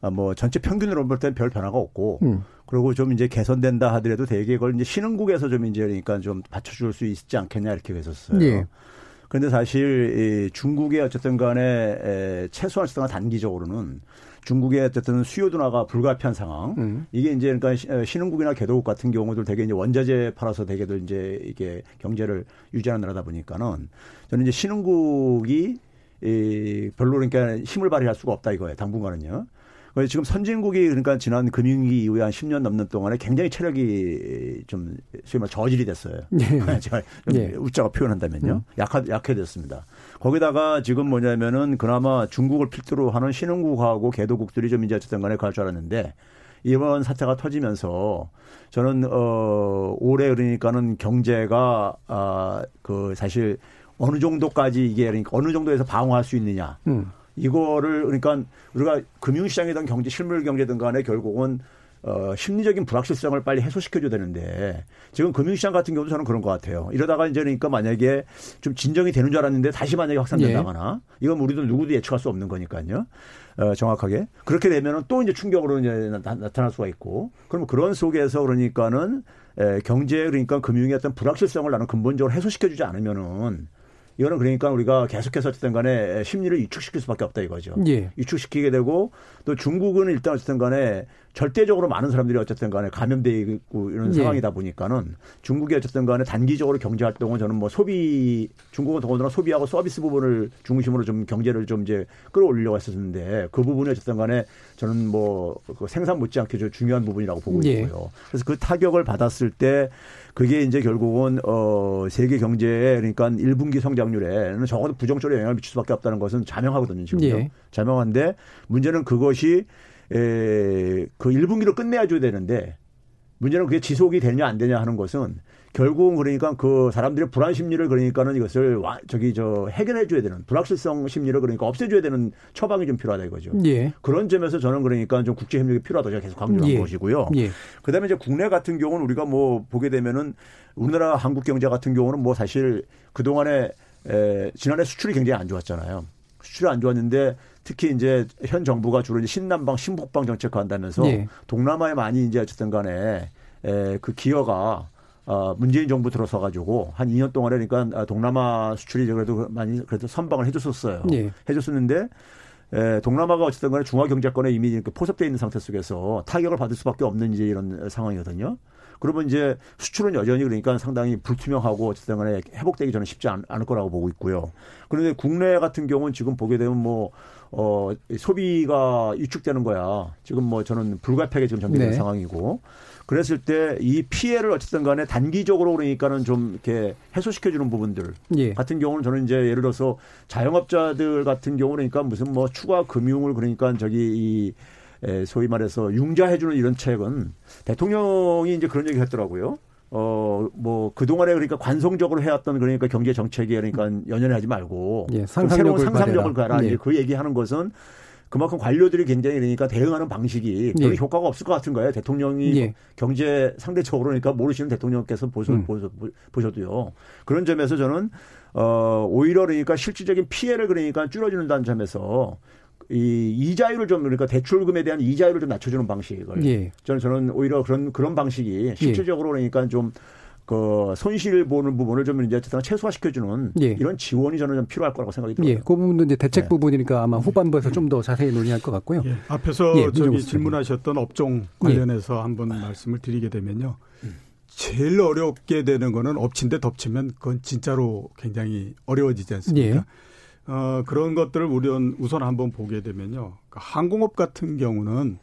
아, 뭐 전체 평균으로 볼 때는 별 변화가 없고 음. 그리고 좀 이제 개선된다 하더라도 대개 그걸 이제 신흥국에서 좀 이제 그러니까 좀 받쳐줄 수 있지 않겠냐 이렇게 했었어요. 네. 그런데 사실 이 중국의 어쨌든 간에 에 최소한 수단 단기적으로는 중국의 어쨌든 수요 둔화가 불가피한 상황. 음. 이게 이제 그러니까 신흥국이나 개도국 같은 경우들 되게 이제 원자재 팔아서 되게들 이제 이게 경제를 유지하는 나라다 보니까는 저는 이제 신흥국이 이 별로 그러니까 힘을 발휘할 수가 없다 이거예요. 당분간은요. 그래서 지금 선진국이 그러니까 지난 금융위기 이후에 한 10년 넘는 동안에 굉장히 체력이 좀 소위 말 저질이 됐어요. 네. 제가 네. 웃자가 표현한다면요. 음. 약하, 약해졌습니다. 거기다가 지금 뭐냐면은 그나마 중국을 필두로 하는 신흥국하고 개도국들이 좀 이제 어쨌든 간에 갈 줄 알았는데 이번 사태가 터지면서 저는 어 올해 그러니까는 경제가 아그 사실 어느 정도까지 이게 그러니까 어느 정도에서 방어할 수 있느냐. 음. 이거를 그러니까 우리가 금융시장이든 경제 실물 경제든 간에 결국은 어, 심리적인 불확실성을 빨리 해소시켜줘야 되는데 지금 금융시장 같은 경우도 저는 그런 것 같아요. 이러다가 이제 그러니까 만약에 좀 진정이 되는 줄 알았는데 다시 만약에 확산된다거나 예. 이건 우리도 누구도 예측할 수 없는 거니까요. 어, 정확하게 그렇게 되면은 또 이제 충격으로 이제 나, 타날 수가 있고 그러면 그런 속에서 그러니까는 에, 경제 그러니까 금융의 어떤 불확실성을 나는 근본적으로 해소시켜주지 않으면은 이거는 그러니까 우리가 계속해서 어쨌든 간에 심리를 위축시킬 수밖에 없다 이거죠. 예. 위축시키게 되고 또 중국은 일단 어쨌든 간에 절대적으로 많은 사람들이 어쨌든 간에 감염돼 있고 이런 예. 상황이다 보니까는 중국이 어쨌든 간에 단기적으로 경제 활동은 저는 뭐 소비 중국은 더군다나 소비하고 서비스 부분을 중심으로 좀 경제를 좀 이제 끌어올리려고 했었는데 그 부분이 어쨌든 간에 저는 뭐그 생산 못지않게 중요한 부분이라고 보고 예. 있고요. 그래서 그 타격을 받았을 때 그게 이제 결국은 어 세계 경제에 그러니까 1분기 성장률에는 적어도 부정적으로 영향을 미칠 수밖에 없다는 것은 자명하거든요, 지금요. 예. 자명한데 문제는 그것이 에, 그 1분기로 끝내야 줘야 되는데 문제는 그게 지속이 되냐 안 되냐 하는 것은 결국은 그러니까 그 사람들의 불안 심리를 그러니까는 이것을 와, 저기 저 해결해 줘야 되는 불확실성 심리를 그러니까 없애줘야 되는 처방이 좀 필요하다 이거죠. 예. 그런 점에서 저는 그러니까 좀 국제 협력이 필요하다 제가 계속 강조한 예. 것이고요. 예. 그다음에 이제 국내 같은 경우는 우리가 뭐 보게 되면은 우리나라 한국 경제 같은 경우는 뭐 사실 그 동안에 에, 지난해 수출이 굉장히 안 좋았잖아요. 수출이 안 좋았는데 특히 이제 현 정부가 주로 신남방, 신북방 정책을 한다면서 예. 동남아에 많이 이제 어쨌든 간에 에, 그 기여가 어, 문재인 정부 들어서 가지고 한 2년 동안에 그러니까 동남아 수출이 그래도 많이 그래도 선방을 해줬었어요. 예. 해줬었는데 에, 동남아가 어쨌든 간에 중화경제권에 이미 포섭되어 있는 상태 속에서 타격을 받을 수밖에 없는 이제 이런 상황이거든요. 그러면 이제 수출은 여전히 그러니까 상당히 불투명하고 어쨌든 간에 회복되기 저는 쉽지 않, 을 거라고 보고 있고요. 그런데 국내 같은 경우는 지금 보게 되면 뭐, 어, 소비가 위축되는 거야. 지금 뭐 저는 불가피하게 지금 전개되는 네. 상황이고. 그랬을 때 이 피해를 어쨌든 간에 단기적으로 그러니까는 좀 이렇게 해소시켜 주는 부분들 예. 같은 경우는 저는 이제 예를 들어서 자영업자들 같은 경우는 그러니까 무슨 뭐 추가 금융을 그러니까 저기 이 소위 말해서 융자해주는 이런 책은 대통령이 이제 그런 얘기 했더라고요. 어, 뭐, 그동안에 그러니까 관성적으로 해왔던 그러니까 경제 정책이 그러니까 연연하지 말고. 예, 상상력을 새로운 상상력을 가라. 예. 그 얘기 하는 것은 그만큼 관료들이 굉장히 그러니까 대응하는 방식이 별로 예. 효과가 없을 것 같은 거예요. 대통령이 예. 경제 상대적으로 그러니까 모르시는 대통령께서 보셔, 음. 보셔, 보셔도요. 그런 점에서 저는 어, 오히려 그러니까 실질적인 피해를 그러니까 줄여주는다는 점에서 이 이자율을 좀 그러니까 대출금에 대한 이자율을 좀 낮춰주는 방식을 예. 저는 저는 오히려 그런 그런 방식이 예. 실질적으로 그러니까 좀그 손실 보는 부분을 좀 이제 최소화시켜주는 예. 이런 지원이 저는 좀 필요할 거라고 생각이 들어요. 예, 그 부분도 이제 대책 네. 부분이니까 아마 후반부에서 좀 더 자세히 논의할 것 같고요. 예. 앞에서 예, 저기 질문하셨던 업종 관련해서 한번 말씀을 드리게 되면요. 제일 어렵게 되는 거는 엎친데 덮치면 그건 진짜로 굉장히 어려워지지 않습니까? 예. 어, 그런 것들을 우선, 우선 한번 보게 되면요. 그 항공업 같은 경우는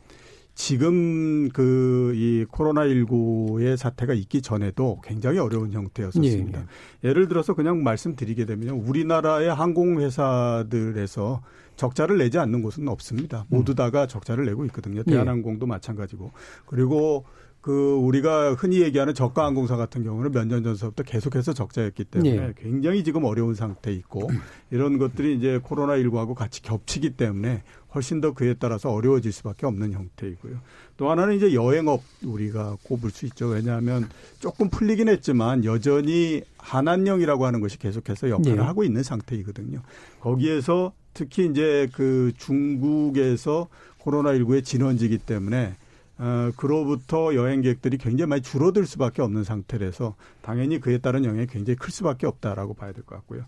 지금 그 이 코로나19의 사태가 있기 전에도 굉장히 어려운 형태였었습니다. 예. 예 를 들어서 그냥 말씀드리게 되면요. 우리나라의 항공회사들에서 적자를 내지 않는 곳은 없습니다. 모두 다가 적자를 내고 있거든요. 예. 대한항공도 예. 마찬가지고. 그리고 그 우리가 흔히 얘기하는 저가 항공사 같은 경우는 몇 년 전서부터 계속해서 적자였기 때문에 예. 굉장히 지금 어려운 상태 있고 이런 것들이 이제 코로나 19하고 같이 겹치기 때문에 훨씬 더 그에 따라서 어려워질 수밖에 없는 형태이고요. 또 하나는 이제 여행업 우리가 꼽을 수 있죠. 왜냐하면 조금 풀리긴 했지만 여전히 한한령이라고 하는 것이 계속해서 역할을 예. 하고 있는 상태이거든요. 거기에서 특히 이제 그 중국에서 코로나 19의 진원지기 때문에 어, 그로부터 여행객들이 굉장히 많이 줄어들 수밖에 없는 상태라서 당연히 그에 따른 영향이 굉장히 클 수밖에 없다라고 봐야 될 것 같고요.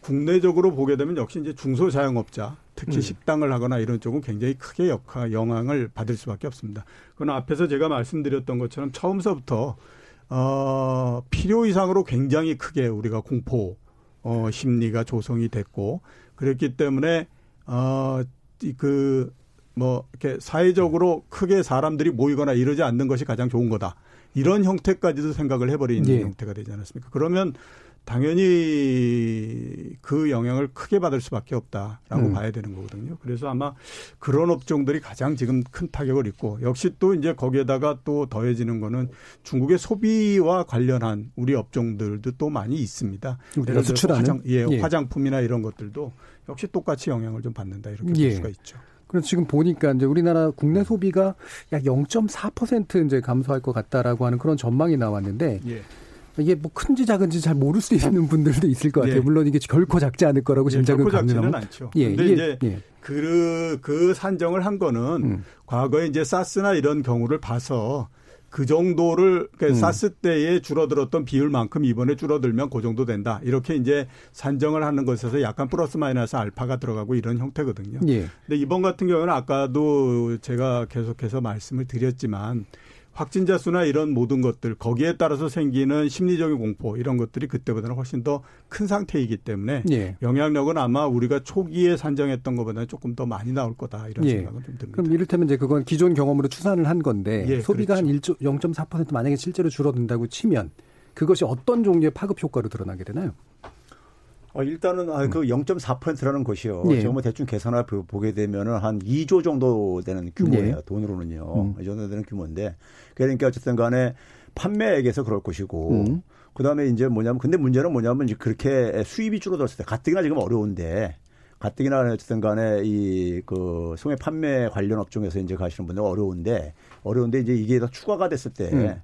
국내적으로 보게 되면 역시 이제 중소자영업자, 특히 음. 식당을 하거나 이런 쪽은 굉장히 크게 역할, 영향을 받을 수밖에 없습니다. 그건 앞에서 제가 말씀드렸던 것처럼 처음서부터 어, 필요 이상으로 굉장히 크게 우리가 공포 어, 심리가 조성이 됐고 그랬기 때문에 어, 그 뭐 이렇게 사회적으로 크게 사람들이 모이거나 이러지 않는 것이 가장 좋은 거다. 이런 형태까지도 생각을 해버리는 예. 형태가 되지 않았습니까? 그러면 당연히 그 영향을 크게 받을 수밖에 없다라고 음. 봐야 되는 거거든요. 그래서 아마 그런 업종들이 가장 지금 큰 타격을 입고 역시 또 이제 거기에다가 또 더해지는 거는 중국의 소비와 관련한 우리 업종들도 또 많이 있습니다. 우리가 수출하는 화장, 예, 예, 화장품이나 이런 것들도 역시 똑같이 영향을 좀 받는다 이렇게 예. 볼 수가 있죠. 그래서 지금 보니까 이제 우리나라 국내 소비가 약 0.4% 이제 감소할 것 같다라고 하는 그런 전망이 나왔는데 예. 이게 뭐 큰지 작은지 잘 모를 수 있는 분들도 있을 것 같아요. 예. 물론 이게 결코 작지 않을 거라고 짐작은 예, 가능하고. 않죠. 예, 근데 이제 예. 그, 그 산정을 한 거는 음. 과거에 이제 사스나 이런 경우를 봐서 그 정도를 그러니까 음. 사스 때에 줄어들었던 비율만큼 이번에 줄어들면 그 정도 된다. 이렇게 이제 산정을 하는 것에서 약간 플러스 마이너스 알파가 들어가고 이런 형태거든요. 예. 근데 이번 같은 경우는 아까도 제가 계속해서 말씀을 드렸지만 확진자 수나 이런 모든 것들 거기에 따라서 생기는 심리적인 공포 이런 것들이 그때보다는 훨씬 더 큰 상태이기 때문에 예. 영향력은 아마 우리가 초기에 산정했던 것보다는 조금 더 많이 나올 거다 이런 예. 생각은 좀 듭니다. 그럼 이를테면 이제 그건 기존 경험으로 추산을 한 건데 예, 소비가 그렇죠. 한0.4% 만약에 실제로 줄어든다고 치면 그것이 어떤 종류의 파급 효과로 드러나게 되나요? 어, 일단은 아, 그 0.4%라는 것이요. 예. 지금 뭐 대충 계산을 보게 되면은 한 2조 정도 되는 규모예요. 예. 돈으로는요. 음. 이 정도 되는 규모인데 그러니까 어쨌든 간에 판매액에서 그럴 것이고 음. 그다음에 이제 뭐냐면 근데 문제는 뭐냐면 이제 그렇게 수입이 줄어들었을 때 가뜩이나 지금 어려운데 가뜩이나 어쨌든 간에 이 그 소매 판매 관련 업종에서 이제 가시는 분들 어려운데 어려운데 이제 이게 더 추가가 됐을 때 음.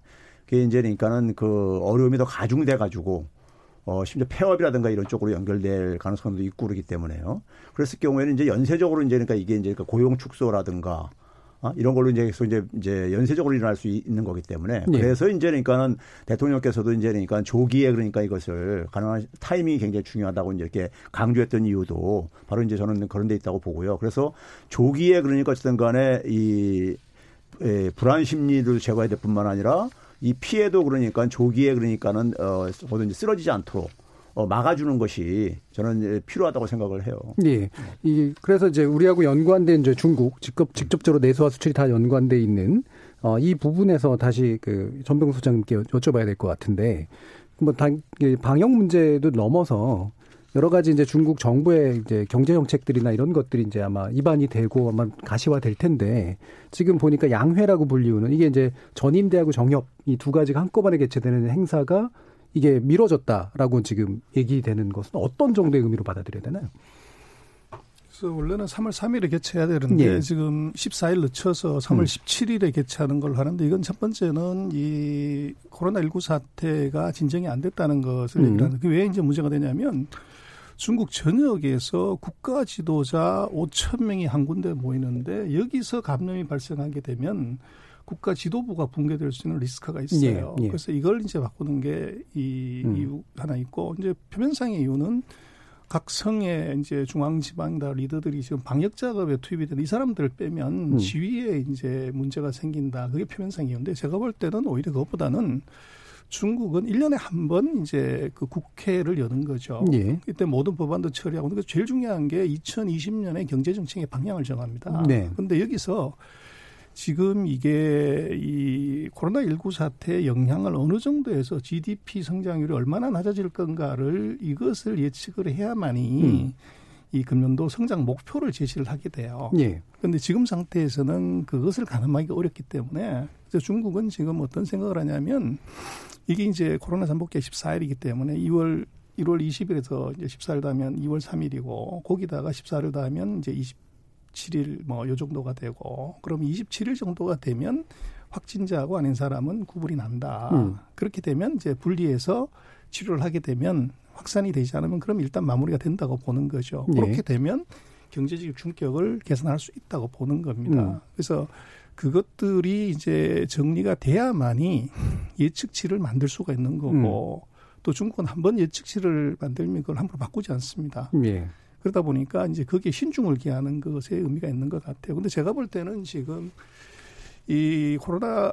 그게 이제 그러니까는 그 어려움이 더 가중돼 가지고 어, 심지어 폐업이라든가 이런 쪽으로 연결될 가능성도 있고 그러기 때문에요. 그랬을 경우에는 이제 연쇄적으로 이제 그러니까 이게 이제 그러니까 고용 축소라든가 어? 이런 걸로 이제 이제 이제 연쇄적으로 일어날 수 있는 거기 때문에 네. 그래서 이제 그러니까는 대통령께서도 이제 그러니까 조기에 그러니까 이것을 가능한 타이밍이 굉장히 중요하다고 이제 이렇게 강조했던 이유도 바로 이제 저는 그런 데 있다고 보고요. 그래서 조기에 그러니까 어쨌든 간에 이 예, 불안 심리를 제거해야 될 뿐만 아니라 이 피해도 그러니까 조기에 그러니까는 어 뭐든지 쓰러지지 않도록 어, 막아주는 것이 저는 필요하다고 생각을 해요. 예. 이 그래서 이제 우리하고 연관된 이제 중국 직접 직접적으로 내수와 수출이 다 연관돼 있는 어, 이 부분에서 다시 그 전병 소장님께 여쭤봐야 될 것 같은데 뭐 당, 방역 문제도 넘어서 여러 가지 이제 중국 정부의 이제 경제 정책들이나 이런 것들이 이제 아마 입안이 되고 아마 가시화 될 텐데 지금 보니까 양회라고 불리우는 이게 이제 전임대하고 정협 이 두 가지가 한꺼번에 개최되는 행사가 이게 미뤄졌다라고 지금 얘기되는 것은 어떤 정도의 의미로 받아들여야 되나요? 그래서 원래는 3월 3일에 개최해야 되는데 예. 지금 14일 늦춰서 3월 음. 17일에 개최하는 걸로 하는데 이건 첫 번째는 이 코로나19 사태가 진정이 안 됐다는 것을 음. 얘기하는 그왜 이제 문제가 되냐면 중국 전역에서 국가 지도자 5천 명이 한 군데 모이는데 여기서 감염이 발생하게 되면 국가 지도부가 붕괴될 수 있는 리스크가 있어요. 예, 예. 그래서 이걸 이제 바꾸는 게이 음. 이유 하나 있고 이제 표면상의 이유는 각 성의 이제 중앙지방다 리더들이 지금 방역 작업에 투입이 된이 사람들을 빼면 음. 지위에 이제 문제가 생긴다. 그게 표면상이었는데 제가 볼 때는 오히려 그것보다는 중국은 1년에 한 번 이제 그 국회를 여는 거죠. 예. 이때 모든 법안도 처리하고 그러니까 제일 중요한 게 2020년에 경제 정책의 방향을 정합니다. 네. 근데 여기서 지금 이게 이 코로나19 사태의 영향을 어느 정도에서 GDP 성장률이 얼마나 낮아질 건가를 이것을 예측을 해야만이 음. 이 금년도 성장 목표를 제시를 하게 돼요. 예. 그런데 지금 상태에서는 그것을 가늠하기 어렵기 때문에 그래서 중국은 지금 어떤 생각을 하냐면 이게 이제 코로나 잠복기 14일이기 때문에 2월 1월 20일에서 이제 14일 더하면 2월 3일이고 거기다가 14일 더하면 이제 27일 뭐 요 정도가 되고 그럼 27일 정도가 되면 확진자하고 아닌 사람은 구분이 난다. 음. 그렇게 되면 이제 분리해서 치료를 하게 되면 확산이 되지 않으면 그럼 일단 마무리가 된다고 보는 거죠. 예. 그렇게 되면 경제적 충격을 개선할 수 있다고 보는 겁니다. 음. 그래서 그것들이 이제 정리가 돼야만이 예측치를 만들 수가 있는 거고 음. 또 중국은 한 번 예측치를 만들면 그걸 함부로 바꾸지 않습니다. 예. 그러다 보니까 이제 거기에 신중을 기하는 것에 의미가 있는 것 같아요. 근데 제가 볼 때는 지금 이 코로나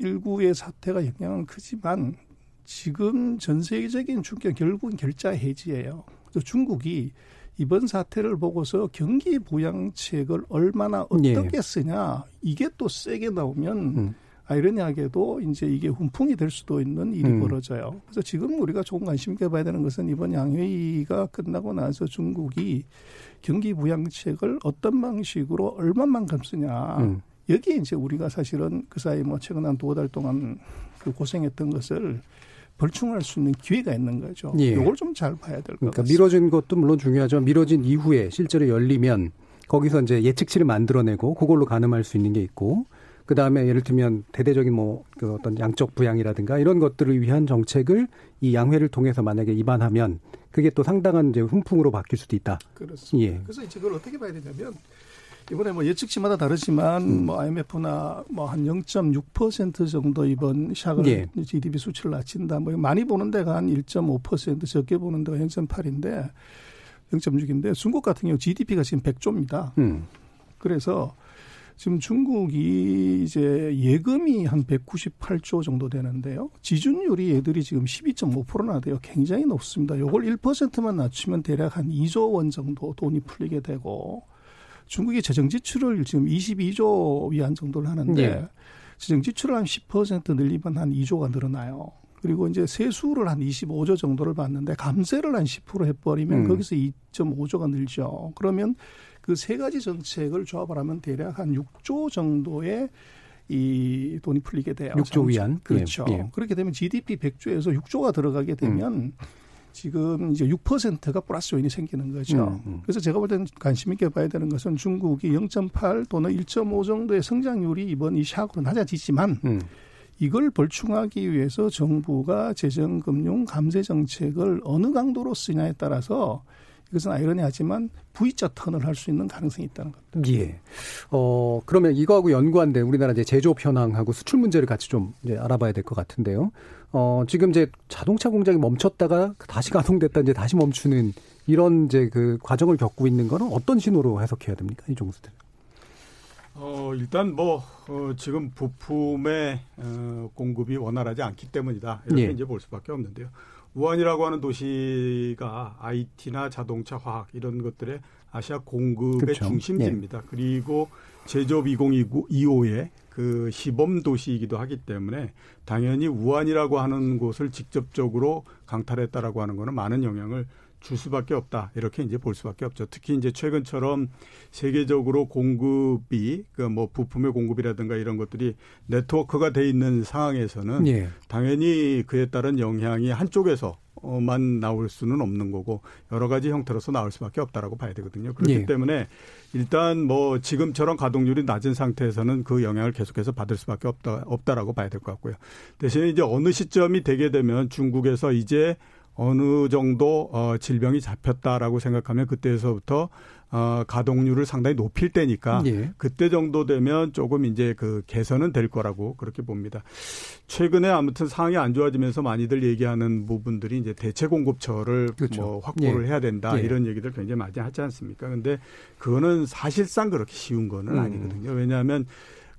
19의 사태가 영향은 크지만 지금 전 세계적인 충격 결국은 결자 해지예요. 그래서 중국이 이번 사태를 보고서 경기 부양책을 얼마나 어떻게 예. 쓰냐 이게 또 세게 나오면 음. 아이러니하게도 이제 이게 훈풍이 될 수도 있는 일이 음. 벌어져요. 그래서 지금 우리가 조금 관심 있게 봐야 되는 것은 이번 양회의가 끝나고 나서 중국이 경기 부양책을 어떤 방식으로 얼마만큼 쓰냐. 음. 여기에 이제 우리가 사실은 그 사이 뭐 최근 한 두어 달 동안 그 고생했던 것을 벌충할 수 있는 기회가 있는 거죠. 예. 이걸 좀 잘 봐야 될것 그러니까 같습니다. 미뤄진 것도 물론 중요하지만 미뤄진 이후에 실제로 열리면 거기서 이제 예측치를 만들어내고 그걸로 가늠할 수 있는 게 있고 그 다음에 예를 들면 대대적인 뭐 그 어떤 양적 부양이라든가 이런 것들을 위한 정책을 이 양회를 통해서 만약에 입안하면 그게 또 상당한 이제 훈풍으로 바뀔 수도 있다. 그렇습니다. 예. 그래서 이제 그걸 어떻게 봐야 되냐면 이번에 뭐 예측치마다 다르지만 음. 뭐 IMF나 뭐 한 0.6% 정도 이번 샥을 예. GDP 수치를 낮춘다. 뭐 많이 보는 데가 한 1.5% 적게 보는 데가 0.8인데 0.6인데 중국 같은 경우 GDP가 지금 100조입니다. 음. 그래서 지금 중국이 이제 예금이 한 198조 정도 되는데요. 지준율이 얘들이 지금 12.5%나 돼요. 굉장히 높습니다. 요걸 1%만 낮추면 대략 한 2조 원 정도 돈이 풀리게 되고 중국이 재정 지출을 지금 22조 위안 정도를 하는데 네. 재정 지출을 한 10% 늘리면 한 2조가 늘어나요. 그리고 이제 세수를 한 25조 정도를 받는데 감세를 한 10% 해버리면 음. 거기서 2.5조가 늘죠. 그러면 그 세 가지 정책을 조합을 하면 대략 한 6조 정도의 이 돈이 풀리게 돼요. 6조 위안. 그렇죠. 예, 예. 그렇게 되면 GDP 100조에서 6조가 들어가게 되면 음. 지금 이제 6%가 플러스 요인이 생기는 거죠. 음, 음. 그래서 제가 볼 때는 관심 있게 봐야 되는 것은 중국이 0.8 또는 1.5 정도의 성장률이 이번 이 샥으로 낮아지지만 음. 이걸 벌충하기 위해서 정부가 재정 금융 감세 정책을 어느 강도로 쓰냐에 따라서 이것은 아이러니하지만 V자 턴을 할 수 있는 가능성이 있다는 겁니다. 예. 어, 그러면 이거하고 연관된 우리나라 이제 제조업 현황하고 수출 문제를 같이 좀 이제 알아봐야 될 것 같은데요. 어, 지금 이제 자동차 공장이 멈췄다가 다시 가동됐다 이제 다시 멈추는 이런 이제 그 과정을 겪고 있는 거는 어떤 신호로 해석해야 됩니까? 이 종수들. 어, 일단 뭐, 어, 지금 부품의 어, 공급이 원활하지 않기 때문이다. 이렇게 예. 이제 볼 수밖에 없는데요. 우한이라고 하는 도시가 IT나 자동차, 화학 이런 것들의 아시아 공급의 그렇죠. 중심지입니다. 예. 그리고 제조업 2025의 그 시범 도시이기도 하기 때문에 당연히 우한이라고 하는 곳을 직접적으로 강탈했다라고 하는 거는 많은 영향을 줄 수밖에 없다. 이렇게 이제 볼 수밖에 없죠. 특히 이제 최근처럼 세계적으로 공급이 그 뭐 부품의 공급이라든가 이런 것들이 네트워크가 돼 있는 상황에서는 예. 당연히 그에 따른 영향이 한쪽에서 만 나올 수는 없는 거고 여러 가지 형태로서 나올 수밖에 없다라고 봐야 되거든요. 그렇기 예. 때문에 일단 뭐 지금처럼 가동률이 낮은 상태에서는 그 영향을 계속해서 받을 수밖에 없다 없다라고 봐야 될 것 같고요. 대신에 이제 어느 시점이 되게 되면 중국에서 이제 어느 정도 어 질병이 잡혔다라고 생각하면 그때에서부터 어 가동률을 상당히 높일 때니까 예. 그때 정도 되면 조금 이제 그 개선은 될 거라고 그렇게 봅니다. 최근에 아무튼 상황이 안 좋아지면서 많이들 얘기하는 부분들이 이제 대체 공급처를 그렇죠. 뭐 확보를 예. 해야 된다 예. 이런 얘기들 굉장히 많이 하지 않습니까? 근데 그거는 사실상 그렇게 쉬운 거는 음. 아니거든요. 왜냐하면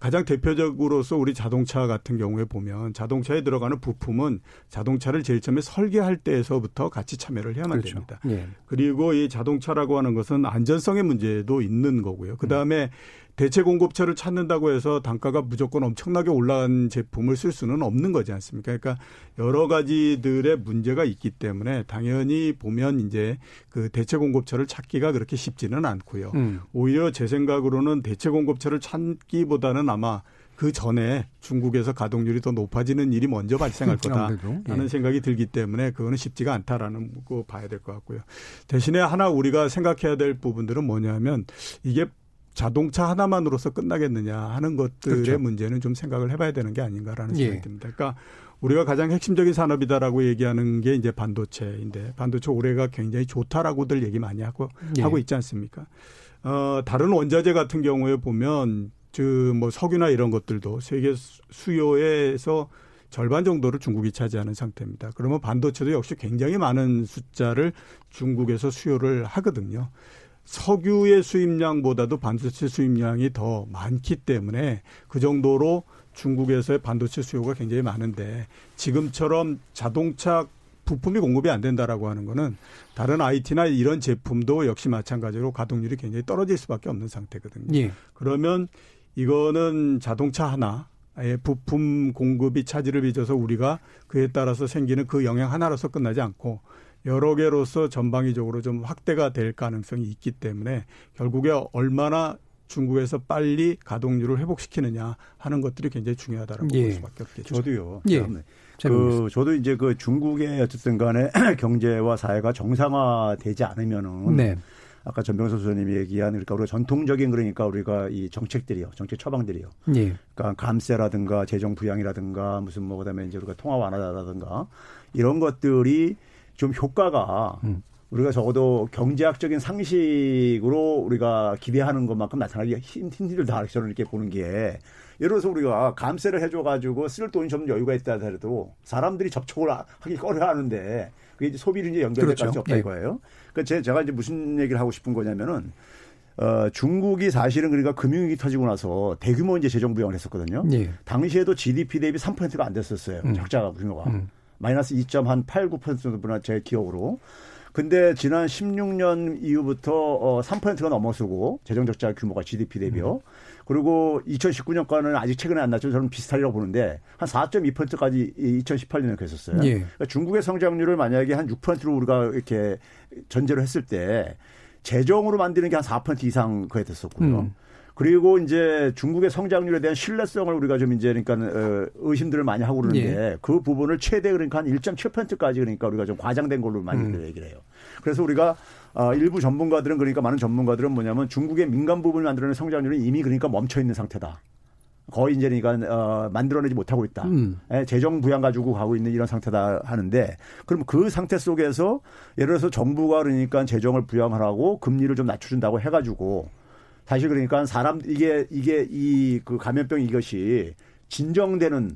가장 대표적으로서 우리 자동차 같은 경우에 보면 자동차에 들어가는 부품은 자동차를 제일 처음에 설계할 때에서부터 같이 참여를 해야만 그렇죠. 됩니다. 예. 그리고 이 자동차라고 하는 것은 안전성의 문제도 있는 거고요. 그 다음에 음. 대체 공급처를 찾는다고 해서 단가가 무조건 엄청나게 올라간 제품을 쓸 수는 없는 거지 않습니까? 그러니까 여러 가지들의 문제가 있기 때문에 당연히 보면 이제 그 대체 공급처를 찾기가 그렇게 쉽지는 않고요. 음. 오히려 제 생각으로는 대체 공급처를 찾기보다는 아마 그 전에 중국에서 가동률이 더 높아지는 일이 먼저 발생할 거다라는 예. 생각이 들기 때문에 그거는 쉽지가 않다라는 거 봐야 될 것 같고요. 대신에 하나 우리가 생각해야 될 부분들은 뭐냐면 이게 자동차 하나만으로서 끝나겠느냐 하는 것들의 그렇죠. 문제는 좀 생각을 해봐야 되는 게 아닌가라는 생각이 예. 듭니다. 그러니까 우리가 가장 핵심적인 산업이다라고 얘기하는 게 이제 반도체인데 반도체 올해가 굉장히 좋다라고들 얘기 많이 하고 예. 하고 있지 않습니까? 어, 다른 원자재 같은 경우에 보면 그뭐 석유나 이런 것들도 세계 수요에서 절반 정도를 중국이 차지하는 상태입니다. 그러면 반도체도 역시 굉장히 많은 숫자를 중국에서 수요를 하거든요. 석유의 수입량보다도 반도체 수입량이 더 많기 때문에 그 정도로 중국에서의 반도체 수요가 굉장히 많은데 지금처럼 자동차 부품이 공급이 안 된다라고 하는 거는 다른 IT나 이런 제품도 역시 마찬가지로 가동률이 굉장히 떨어질 수밖에 없는 상태거든요. 예. 그러면 이거는 자동차 하나 의 부품 공급이 차질을 빚어서 우리가 그에 따라서 생기는 그 영향 하나로서 끝나지 않고 여러 개로서 전방위적으로 좀 확대가 될 가능성이 있기 때문에 결국에 얼마나 중국에서 빨리 가동률을 회복시키느냐 하는 것들이 굉장히 중요하다라고 예. 볼 수밖에 없겠죠. 저도요. 예. 그 저도 이제 그 중국의 어쨌든 간에 경제와 사회가 정상화되지 않으면은 네. 아까 전병서 소장님이 얘기한 그러니까 우리가 전통적인 그러니까 우리가 이 정책들이요, 정책 처방들이요. 예. 그러니까 감세라든가 재정 부양이라든가 무슨 뭐 그다음에 이제 우리가 통화 완화라든가 이런 것들이 좀 효과가 음. 우리가 적어도 경제학적인 상식으로 우리가 기대하는 것만큼 나타나기가 힘들다 저는 이렇게 보는 게 예를 들어서 우리가 감세를 해줘가지고 쓸 돈이 좀 여유가 있다 하더라도 사람들이 접촉을 하기 꺼려 하는데 그게 이제 소비를 이제 연결될 그렇죠. 가능성이 없다 네. 이거예요. 그러니까 제가 이제 무슨 얘기를 하고 싶은 거냐면은 어, 중국이 사실은 그러니까 금융위기 터지고 나서 대규모 이제 재정 부양을 했었거든요. 네. 당시에도 GDP 대비 3%가 안 됐었어요. 음. 적자가 규모가. 음. 마이너스 2.89% 정도나 제 기억으로. 근데 지난 16년 이후부터 어 3%가 넘어서고 재정 적자 규모가 GDP 대비요. 음. 그리고 2019년과는 아직 최근에 안 났죠. 저는 비슷하리라고 보는데 한 4.2%까지 2018년에 그랬었어요. 예. 그러니까 중국의 성장률을 만약에 한 6%로 우리가 이렇게 전제로 했을 때 재정으로 만드는 게 한 4% 이상 그에 됐었고요. 음. 그리고 이제 중국의 성장률에 대한 신뢰성을 우리가 좀 이제 그러니까 어, 의심들을 많이 하고 그러는데 예. 그 부분을 최대 그러니까 한 1.7%까지 그러니까 우리가 좀 과장된 걸로 많이 음. 얘기를 해요. 그래서 우리가 어, 일부 전문가들은 그러니까 많은 전문가들은 뭐냐면 중국의 민간 부분을 만들어내는 성장률은 이미 그러니까 멈춰 있는 상태다. 거의 이제 그러니까 어, 만들어내지 못하고 있다. 음. 예, 재정 부양 가지고 가고 있는 이런 상태다 하는데 그럼 그 상태 속에서 예를 들어서 정부가 그러니까 재정을 부양하라고 금리를 좀 낮춰준다고 해가지고 사실 그러니까 사람 이게 이게 이 그 감염병 이것이 진정되는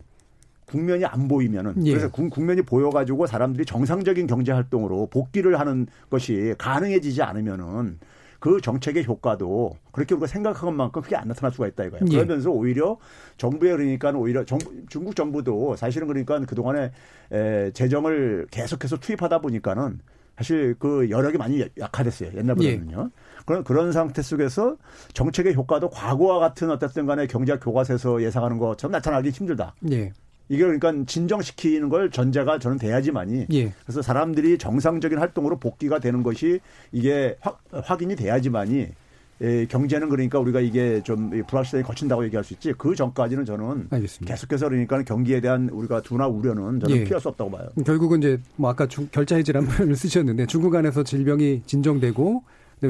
국면이 안 보이면은 예. 그래서 국면이 보여가지고 사람들이 정상적인 경제 활동으로 복귀를 하는 것이 가능해지지 않으면은 그 정책의 효과도 그렇게 우리가 생각한 것만큼 크게 안 나타날 수가 있다 이거예요. 예. 그러면서 오히려 정부에 그러니까 오히려 정, 중국 정부도 사실은 그러니까 그동안에 에, 재정을 계속해서 투입하다 보니까는 사실 그 여력이 많이 약화됐어요. 옛날보다는요. 예. 그런 그런 상태 속에서 정책의 효과도 과거와 같은 어쨌든 간에 경제학 교과서에서 예상하는 것처럼 나타나기 힘들다. 예. 이게 그러니까 진정시키는 걸 전제가 저는 돼야지만이 예. 그래서 사람들이 정상적인 활동으로 복귀가 되는 것이 이게 확, 확인이 돼야지만이 예, 경제는 그러니까 우리가 이게 좀 불확실성이 거친다고 얘기할 수 있지 그 전까지는 저는 알겠습니다. 계속해서 그러니까 경기에 대한 우리가 두나 우려는 저는 예. 피할 수 없다고 봐요. 결국은 이제 뭐 아까 질환 표현을 쓰셨는데 중국 안에서 질병이 진정되고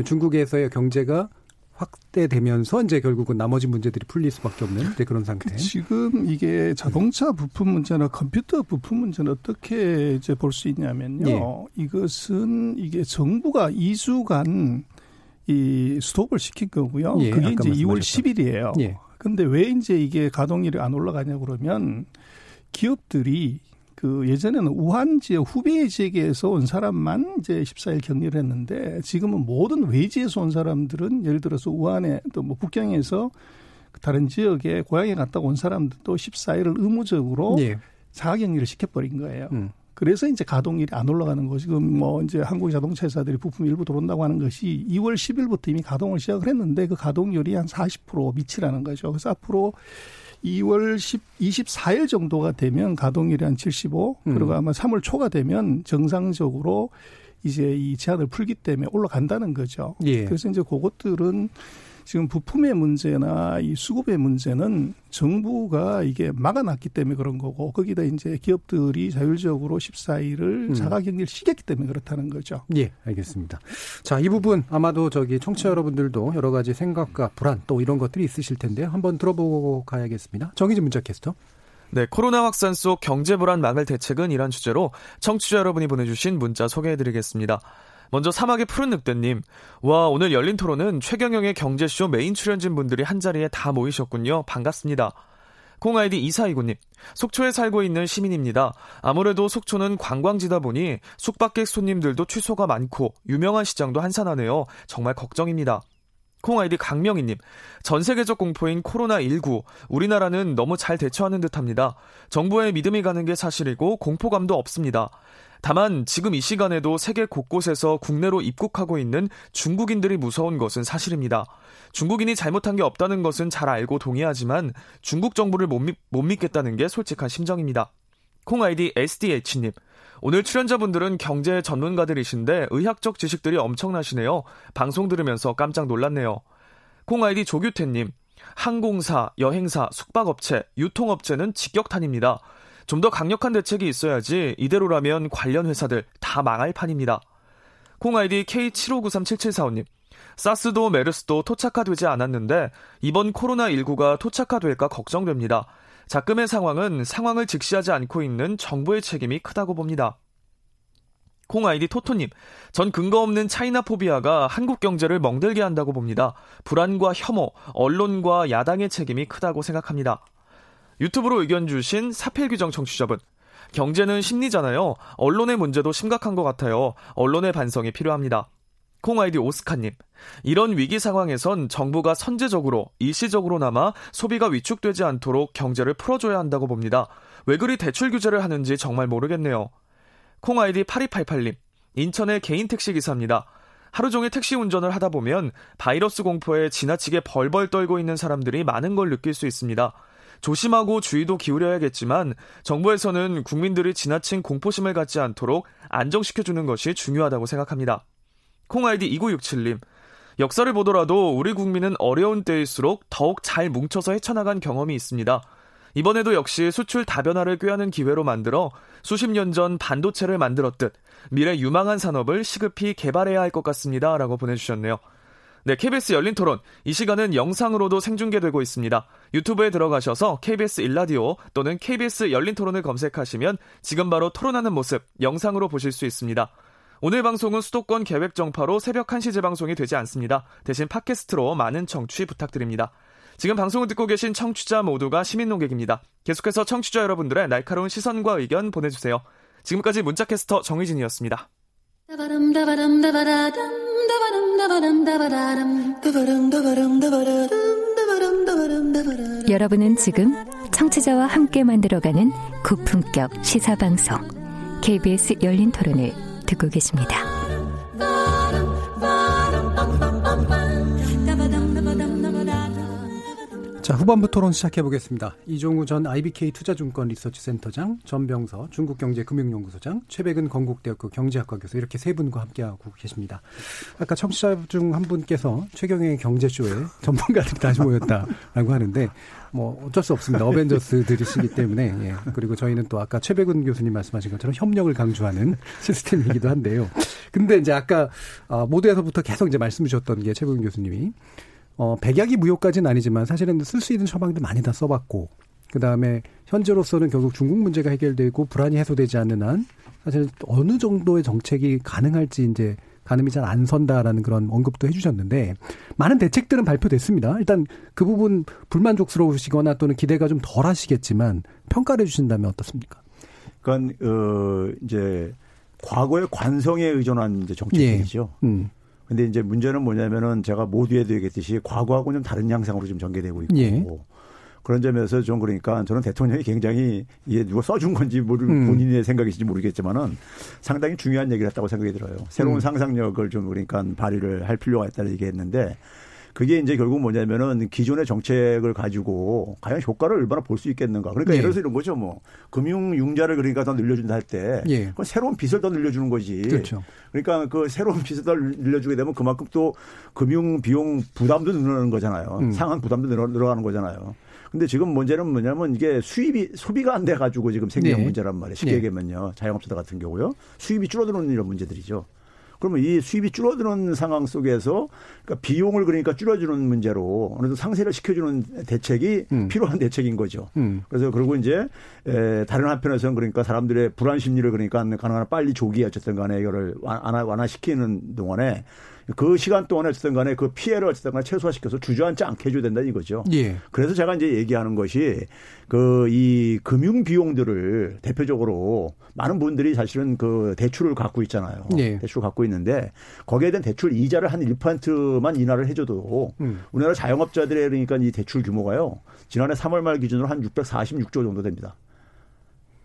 중국에서의 경제가 확대되면서 이제 결국은 나머지 문제들이 풀릴 수밖에 없는 그런 상태. 그 지금 이게 자동차 부품 문제나 컴퓨터 부품 문제는 어떻게 이제 볼 수 있냐면요. 예. 이것은 이게 정부가 2주간 이 스톱을 시킨 거고요. 예, 그게 이제 2월 10일이에요. 예. 근데 왜 이제 이게 가동률이 안 올라가냐 그러면 기업들이 그 예전에는 우한 지역 후베이 지역에서 온 사람만 이제 14일 격리를 했는데 지금은 모든 외지에서 온 사람들은 예를 들어서 우한에 또 뭐 북경에서 다른 지역에 고향에 갔다 온 사람들도 14일을 의무적으로 예. 자가격리를 시켜버린 거예요. 음. 그래서 이제 가동률이 안 올라가는 거 지금 뭐 이제 한국 자동차 회사들이 부품 일부 들어온다고 하는 것이 2월 10일부터 이미 가동을 시작을 했는데 그 가동률이 한 40% 미치라는 거죠. 그래서 앞으로 2월 10, 24일 정도가 되면 가동률이 한 75, 음. 그리고 아마 3월 초가 되면 정상적으로 이제 이 제한을 풀기 때문에 올라간다는 거죠. 예. 그래서 이제 그것들은 지금 부품의 문제나 이 수급의 문제는 정부가 이게 막아놨기 때문에 그런 거고 거기다 이제 기업들이 자율적으로 14일을 음. 자가 격리를 시켰기 때문에 그렇다는 거죠. 예, 알겠습니다. 자, 이 부분 아마도 저기 청취자 여러분들도 여러 가지 생각과 불안 또 이런 것들이 있으실 텐데요. 한번 들어보고 가야겠습니다. 정희진 문자 캐스터. 네, 코로나 확산 속 경제 불안 막을 대책은 이란 주제로 청취자 여러분이 보내주신 문자 소개해드리겠습니다. 먼저 사막의 푸른 늑대님. 와, 오늘 열린 토론은 최경영의 경제쇼 메인 출연진 분들이 한자리에 다 모이셨군요. 반갑습니다. 콩아이디 이사이구님. 속초에 살고 있는 시민입니다. 아무래도 속초는 관광지다 보니 숙박객 손님들도 취소가 많고 유명한 시장도 한산하네요. 정말 걱정입니다. 콩아이디 강명희님, 전 세계적 공포인 코로나19, 우리나라는 너무 잘 대처하는 듯 합니다. 정부에 믿음이 가는 게 사실이고 공포감도 없습니다. 다만 지금 이 시간에도 세계 곳곳에서 국내로 입국하고 있는 중국인들이 무서운 것은 사실입니다. 중국인이 잘못한 게 없다는 것은 잘 알고 동의하지만 중국 정부를 못, 믿, 못 믿겠다는 게 솔직한 심정입니다. 콩 아이디 SDH님. 오늘 출연자분들은 경제 전문가들이신데 의학적 지식들이 엄청나시네요. 방송 들으면서 깜짝 놀랐네요. 콩 아이디 조규태님. 항공사, 여행사, 숙박업체, 유통업체는 직격탄입니다. 좀 더 강력한 대책이 있어야지 이대로라면 관련 회사들 다 망할 판입니다. 콩 아이디 K75937745님. 사스도 메르스도 토착화되지 않았는데 이번 코로나19가 토착화될까 걱정됩니다. 자금의 상황은 상황을 직시하지 않고 있는 정부의 책임이 크다고 봅니다. 콩 아이디 토토님, 전 근거 없는 차이나 포비아가 한국 경제를 멍들게 한다고 봅니다. 불안과 혐오, 언론과 야당의 책임이 크다고 생각합니다. 유튜브로 의견 주신 사필규정 청취자분. 경제는 심리잖아요. 언론의 문제도 심각한 것 같아요. 언론의 반성이 필요합니다. 콩아이디 오스카님. 이런 위기 상황에선 정부가 선제적으로, 일시적으로나마 소비가 위축되지 않도록 경제를 풀어줘야 한다고 봅니다. 왜 그리 대출 규제를 하는지 정말 모르겠네요. 콩아이디 8288님. 인천의 개인 택시 기사입니다. 하루 종일 택시 운전을 하다 보면 바이러스 공포에 지나치게 벌벌 떨고 있는 사람들이 많은 걸 느낄 수 있습니다. 조심하고 주의도 기울여야겠지만 정부에서는 국민들이 지나친 공포심을 갖지 않도록 안정시켜주는 것이 중요하다고 생각합니다. 콩아이디 2967님. 역사를 보더라도 우리 국민은 어려운 때일수록 더욱 잘 뭉쳐서 헤쳐나간 경험이 있습니다. 이번에도 역시 수출 다변화를 꾀하는 기회로 만들어 수십 년 전 반도체를 만들었듯 미래 유망한 산업을 시급히 개발해야 할 것 같습니다. 라고 보내주셨네요. 네, KBS 열린 토론. 이 시간은 영상으로도 생중계되고 있습니다. 유튜브에 들어가셔서 KBS 일라디오 또는 KBS 열린 토론을 검색하시면 지금 바로 토론하는 모습 영상으로 보실 수 있습니다. 오늘 방송은 수도권 계획 정파로 새벽 1시 재방송이 되지 않습니다. 대신 팟캐스트로 많은 청취 부탁드립니다. 지금 방송을 듣고 계신 청취자 모두가 시민 농객입니다. 계속해서 청취자 여러분들의 날카로운 시선과 의견 보내주세요. 지금까지 문자캐스터 정희진이었습니다. 여러분은 지금 청취자와 함께 만들어가는 고품격 시사방송 KBS 열린 토론을 듣고 계십니다. 자, 후반부 토론 시작해 보겠습니다. 이종우 전 IBK 투자증권 리서치 센터장, 전병서 중국경제금융연구소장, 최백은 건국대학교 경제학과 교수 이렇게 세 분과 함께하고 계십니다. 아까 청취자 중 한 분께서 최경영의 경제쇼에 전문가들이 다시 모였다라고 하는데 뭐 어쩔 수 없습니다. 어벤져스 들이시기 때문에 예. 그리고 저희는 또 아까 최백은 교수님 말씀하신 것처럼 협력을 강조하는 시스템이기도 한데요. 근데 이제 아까 아, 모두에서부터 계속 이제 말씀 주셨던 게 최백은 교수님이 어, 백약이 무효까지는 아니지만 사실은 쓸 수 있는 처방도 많이 다 써봤고, 그 다음에 현재로서는 결국 중국 문제가 해결되고 불안이 해소되지 않는 한 사실 어느 정도의 정책이 가능할지 이제 가늠이 잘 안 선다라는 그런 언급도 해주셨는데 많은 대책들은 발표됐습니다. 일단 그 부분 불만족스러우시거나 또는 기대가 좀 덜 하시겠지만 평가를 해주신다면 어떻습니까? 그건 어 이제 과거의 관성에 의존한 이제 정책이죠. 예. 음. 근데 이제 문제는 뭐냐면은 제가 모두에도 얘기했듯이 과거하고는 좀 다른 양상으로 좀 전개되고 있고 예. 그런 점에서 좀 그러니까 저는 대통령이 굉장히 이게 누가 써준 건지 모르 음. 본인의 생각이신지 모르겠지만은 상당히 중요한 얘기를 했다고 생각이 들어요. 새로운 음. 상상력을 좀 그러니까 발휘를 할 필요가 있다는 얘기했는데 그게 이제 결국 뭐냐면은 기존의 정책을 가지고 과연 효과를 얼마나 볼 수 있겠는가. 그러니까 예. 예를 들어서 이런 거죠. 뭐 금융 융자를 그러니까 더 늘려준다 할때 예. 그건 새로운 빚을 더 늘려주는 거지. 그렇죠. 그러니까 그 새로운 빚을 더 늘려주게 되면 그만큼 또 금융 비용 부담도 늘어나는 거잖아요. 음. 상한 부담도 늘어, 늘어가는 거잖아요. 근데 지금 문제는 뭐냐면 이게 수입이 소비가 안 돼 가지고 지금 생기는 네. 문제란 말이에요. 쉽게 네. 얘기하면요. 자영업자들 같은 경우요. 수입이 줄어드는 이런 문제들이죠. 그러면 이 수입이 줄어드는 상황 속에서 그러니까 비용을 그러니까 줄여주는 문제로 어느 정도 상세를 시켜주는 대책이 음. 필요한 대책인 거죠. 음. 그래서 그리고 이제 에, 다른 한편에서는 그러니까 사람들의 불안 심리를 그러니까 가능한 빨리 조기에 어쨌든 간에 이거를 완화, 완화시키는 동안에 그 시간 동안에 어쨌든 간에 그 피해를 어쨌든 간에 최소화시켜서 주저앉지 않게 해줘야 된다 이거죠. 예. 그래서 제가 이제 얘기하는 것이 그 이 금융 비용들을 대표적으로 많은 분들이 사실은 그 대출을 갖고 있잖아요. 예. 대출을 갖고 있는데 거기에 대한 대출 이자를 한 1%만 인하를 해줘도 음. 우리나라 자영업자들의 그러니까 이 대출 규모가요. 지난해 3월 말 기준으로 한 646조 정도 됩니다.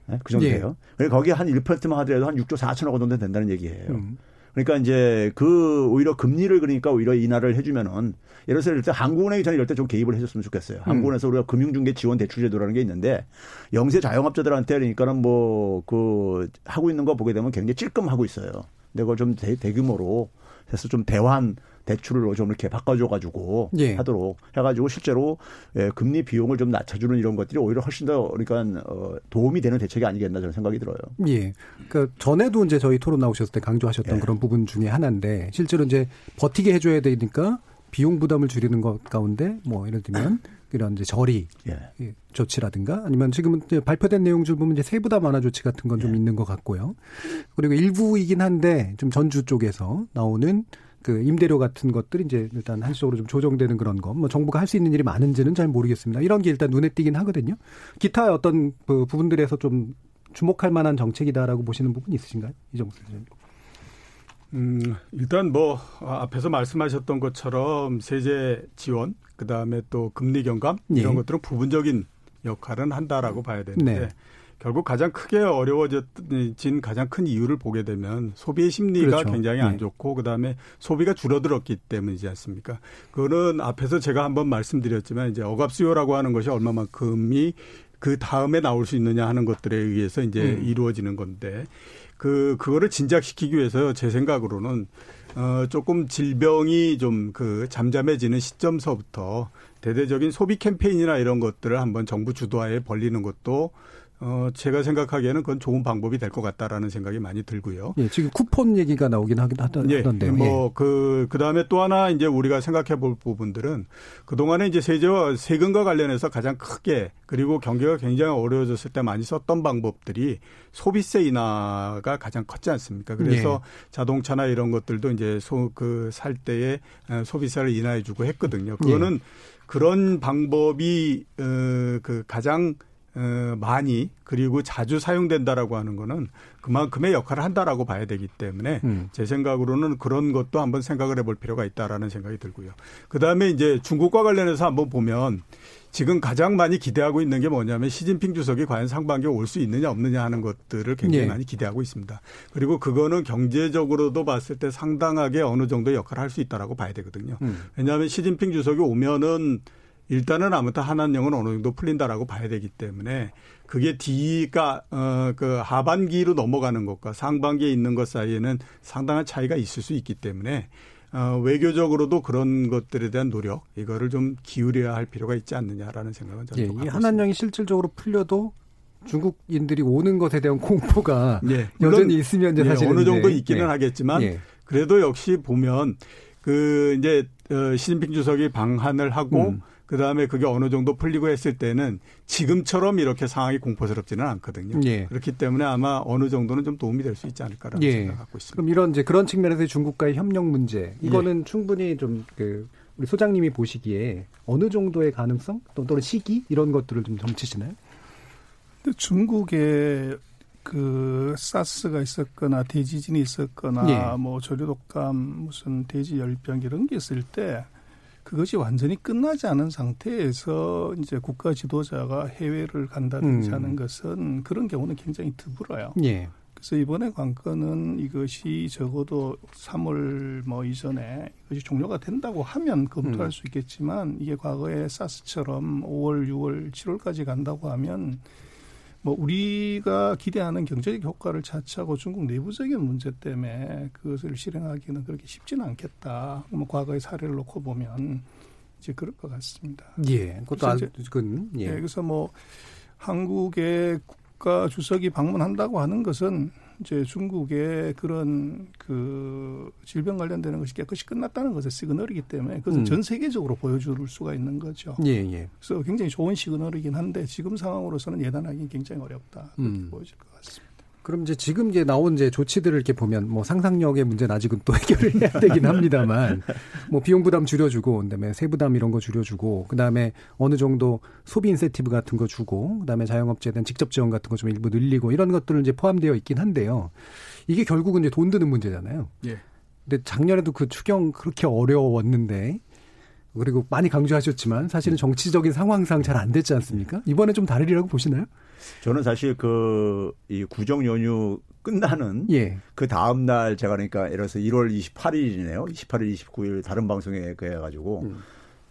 네? 그 정도 예요. 예. 거기에 한 1%만 하더라도 한 6조 4천억 원 정도 된다는 얘기예요. 음. 그러니까 이제 그 오히려 금리를 그러니까 오히려 인하를 해주면은 예를 들어서 이럴 때 한국은행이 저는 이럴 때 좀 개입을 해줬으면 좋겠어요. 음. 한국은행에서 우리가 금융중개 지원 대출 제도라는 게 있는데 영세 자영업자들한테 그러니까는 뭐 그 하고 있는 거 보게 되면 굉장히 찔끔하고 있어요. 근데 그걸 좀 대, 대규모로 해서 좀 대환 대출을 좀 이렇게 바꿔줘가지고 예. 하도록 해가지고 실제로 예, 금리 비용을 좀 낮춰주는 이런 것들이 오히려 훨씬 더 그러니까 어, 도움이 되는 대책이 아니겠나 저는 생각이 들어요. 예. 그러니까 전에도 이제 저희 토론 나오셨을 때 강조하셨던 예. 그런 부분 중에 하나인데 실제로 이제 버티게 해줘야 되니까 비용 부담을 줄이는 것 가운데 뭐 예를 들면 이런 이제 저리 예. 예. 조치라든가 아니면 지금은 이제 발표된 내용 중 보면 이제 세부담 완화 조치 같은 건좀 예. 있는 것 같고요. 그리고 일부이긴 한데 좀 전주 쪽에서 나오는 그 임대료 같은 것들이 이제 일단 한식으로 좀 조정되는 그런 거, 뭐 정부가 할 수 있는 일이 많은지는 잘 모르겠습니다. 이런 게 일단 눈에 띄긴 하거든요. 기타 어떤 그 부분들에서 좀 주목할 만한 정책이다라고 보시는 부분 있으신가요? 이정수 선생님. 음, 일단 뭐 앞에서 말씀하셨던 것처럼 세제 지원, 그 다음에 또 금리 경감 이런 예. 것들은 부분적인 역할은 한다라고 봐야 되는데 네. 결국 가장 크게 어려워진 가장 큰 이유를 보게 되면 소비의 심리가 그렇죠. 굉장히 안 네. 좋고 그다음에 소비가 줄어들었기 때문이지 않습니까? 그거는 앞에서 제가 한번 말씀드렸지만 이제 억압 수요라고 하는 것이 얼마만큼이 그 다음에 나올 수 있느냐 하는 것들에 의해서 이제 음. 이루어지는 건데 그 그거를 진작시키기 위해서 제 생각으로는 어 조금 질병이 좀 그 잠잠해지는 시점서부터 대대적인 소비 캠페인이나 이런 것들을 한번 정부 주도하에 벌리는 것도 어, 제가 생각하기에는 그건 좋은 방법이 될 것 같다라는 생각이 많이 들고요. 예, 지금 쿠폰 얘기가 나오긴 하긴 하던데. 예, 뭐, 예. 그, 그 다음에 또 하나 이제 우리가 생각해 볼 부분들은 그동안에 이제 세제와 세금과 관련해서 가장 크게 그리고 경기가 굉장히 어려워졌을 때 많이 썼던 방법들이 소비세 인하가 가장 컸지 않습니까? 그래서 예. 자동차나 이런 것들도 이제 소, 그 살 때에 어, 소비세를 인하해 주고 했거든요. 그거는 예. 그런 방법이, 어, 그 가장 어, 많이 그리고 자주 사용된다라고 하는 거는 그만큼의 역할을 한다라고 봐야 되기 때문에 음. 제 생각으로는 그런 것도 한번 생각을 해볼 필요가 있다라는 생각이 들고요. 그 다음에 이제 중국과 관련해서 한번 보면 지금 가장 많이 기대하고 있는 게 뭐냐면 시진핑 주석이 과연 상반기에 올 수 있느냐 없느냐 하는 것들을 굉장히 네. 많이 기대하고 있습니다. 그리고 그거는 경제적으로도 봤을 때 상당하게 어느 정도 역할을 할 수 있다라고 봐야 되거든요. 음. 왜냐하면 시진핑 주석이 오면은 일단은 아무튼 한한령은 어느 정도 풀린다라고 봐야 되기 때문에 그게 D가 어 그 하반기로 넘어가는 것과 상반기에 있는 것 사이에는 상당한 차이가 있을 수 있기 때문에 어, 외교적으로도 그런 것들에 대한 노력 이거를 좀 기울여야 할 필요가 있지 않느냐라는 생각은 저는 예, 이 한한령이 실질적으로 풀려도 중국인들이 오는 것에 대한 공포가 예, 여전히 있으면 이제 예, 사실 어느 정도 있기는 예. 하겠지만 예. 그래도 역시 보면 그 이제 어, 시진핑 주석이 방한을 하고 음. 그 다음에 그게 어느 정도 풀리고 했을 때는 지금처럼 이렇게 상황이 공포스럽지는 않거든요. 예. 그렇기 때문에 아마 어느 정도는 좀 도움이 될 수 있지 않을까라는 예. 생각 갖고 있습니다. 그럼 이런 이제 그런 측면에서 중국과의 협력 문제 이거는 예. 충분히 좀그 우리 소장님이 보시기에 어느 정도의 가능성 또는 시기 이런 것들을 좀 점치시나요? 근데 중국의 그 사스가 있었거나 대지진이 있었거나 예. 뭐 조류독감 무슨 돼지 열병 이런 게 있을 때 그것이 완전히 끝나지 않은 상태에서 이제 국가 지도자가 해외를 간다든지 음. 하는 것은 그런 경우는 굉장히 드물어요. 예. 그래서 이번에 관건은 이것이 적어도 3월 뭐 이전에 이것이 종료가 된다고 하면 검토할 음. 수 있겠지만 이게 과거에 사스처럼 5월, 6월, 7월까지 간다고 하면 뭐 우리가 기대하는 경제적 효과를 차치하고 중국 내부적인 문제 때문에 그것을 실행하기는 그렇게 쉽지는 않겠다. 뭐 과거의 사례를 놓고 보면 이제 그럴 것 같습니다. 예, 그것도 아주 그 예. 예. 그래서 뭐 한국의 국가 주석이 방문한다고 하는 것은 이제 중국의 그런 그 질병 관련되는 것이 깨끗이 끝났다는 것의 시그널이기 때문에 그것은 음. 전 세계적으로 보여줄 수가 있는 거죠. 예, 예. 그래서 굉장히 좋은 시그널이긴 한데 지금 상황으로서는 예단하기 굉장히 어렵다. 그렇게 음. 보여질 것 같습니다. 그럼 이제 지금 이제 나온 이제 조치들을 이렇게 보면 뭐 상상력의 문제는 아직은 또 해결을 해야 되긴 합니다만 뭐 비용 부담 줄여주고 그다음에 세부담 이런 거 줄여주고 그다음에 어느 정도 소비 인센티브 같은 거 주고 그다음에 자영업자에 대한 직접 지원 같은 거 좀 일부 늘리고 이런 것들은 이제 포함되어 있긴 한데요. 이게 결국은 이제 돈 드는 문제잖아요. 예. 근데 작년에도 그 추경 그렇게 어려웠는데 그리고 많이 강조하셨지만 사실은 정치적인 상황상 잘 안 됐지 않습니까? 이번에 좀 다르리라고 보시나요? 저는 사실 그 이 구정 연휴 끝나는 예. 그 다음 날 제가 그러니까 예를 들어서 1월 28일이네요. 28일, 29일 다른 방송에 그 해가지고 음.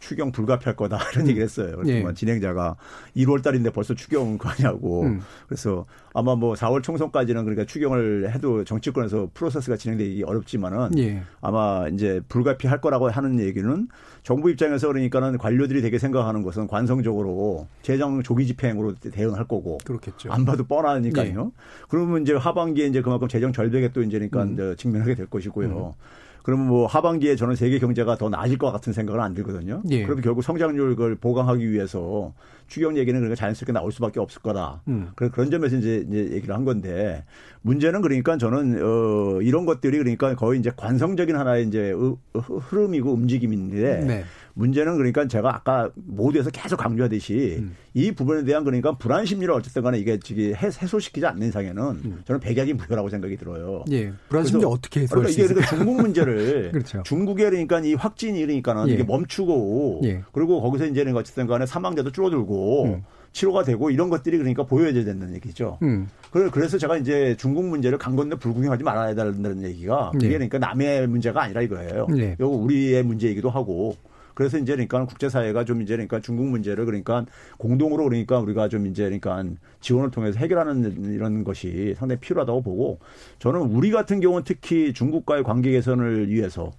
추경 불가피할 거다 이런 음. 얘기를 했어요. 그래서 예. 진행자가 1월 달인데 벌써 추경 가냐고. 음. 그래서 아마 뭐 4월 총선까지는 그러니까 추경을 해도 정치권에서 프로세스가 진행되기 어렵지만은 예. 아마 이제 불가피할 거라고 하는 얘기는 정부 입장에서 그러니까는 관료들이 되게 생각하는 것은 관성적으로 재정 조기 집행으로 대응할 거고. 그렇겠죠. 안 봐도 뻔하니까요. 예. 그러면 이제 하반기에 이제 그만큼 재정 절벽에 또 이제니까 음. 이제 직면하게 될 것이고요. 음. 그러면 뭐 하반기에 저는 세계 경제가 더 나아질 것 같은 생각은 안 들거든요. 예. 그러면 결국 성장률을 보강하기 위해서 추경 얘기는 그러니까 자연스럽게 나올 수밖에 없을 거다. 음. 그런 점에서 이제, 이제 얘기를 한 건데 문제는 그러니까 저는 어 이런 것들이 그러니까 거의 이제 관성적인 하나의 이제 흐름이고 움직임인데 네. 문제는 그러니까 제가 아까 모두에서 계속 강조하듯이 음. 이 부분에 대한 그러니까 불안 심리를 어쨌든 간에 이게 지금 해소시키지 않는 이상에는 음. 저는 백약이 무효라고 생각이 들어요. 예. 불안 심리 어떻게 해소할 그러니까 이게 그러니까 중국 문제를 그렇죠. 중국에 그러니까 이 확진이 그러니까는 예. 이게 멈추고 예. 그리고 거기서 이제는 어쨌든 간에 사망자도 줄어들고 음. 치료가 되고 이런 것들이 그러니까 보여져야 된다는 얘기죠. 음. 그래서 제가 이제 중국 문제를 강 건너 불구경하지 말아야 된다는 얘기가 그게 네. 그러니까 남의 문제가 아니라 이거예요. 네. 이거 우리의 문제이기도 하고 그래서 이제 그러니까 국제사회가 좀 이제 그러니까 중국 문제를 그러니까 공동으로 그러니까 우리가 좀 이제 그러니까 지원을 통해서 해결하는 이런 것이 상당히 필요하다고 보고 저는 우리 같은 경우는 특히 중국과의 관계 개선을 위해서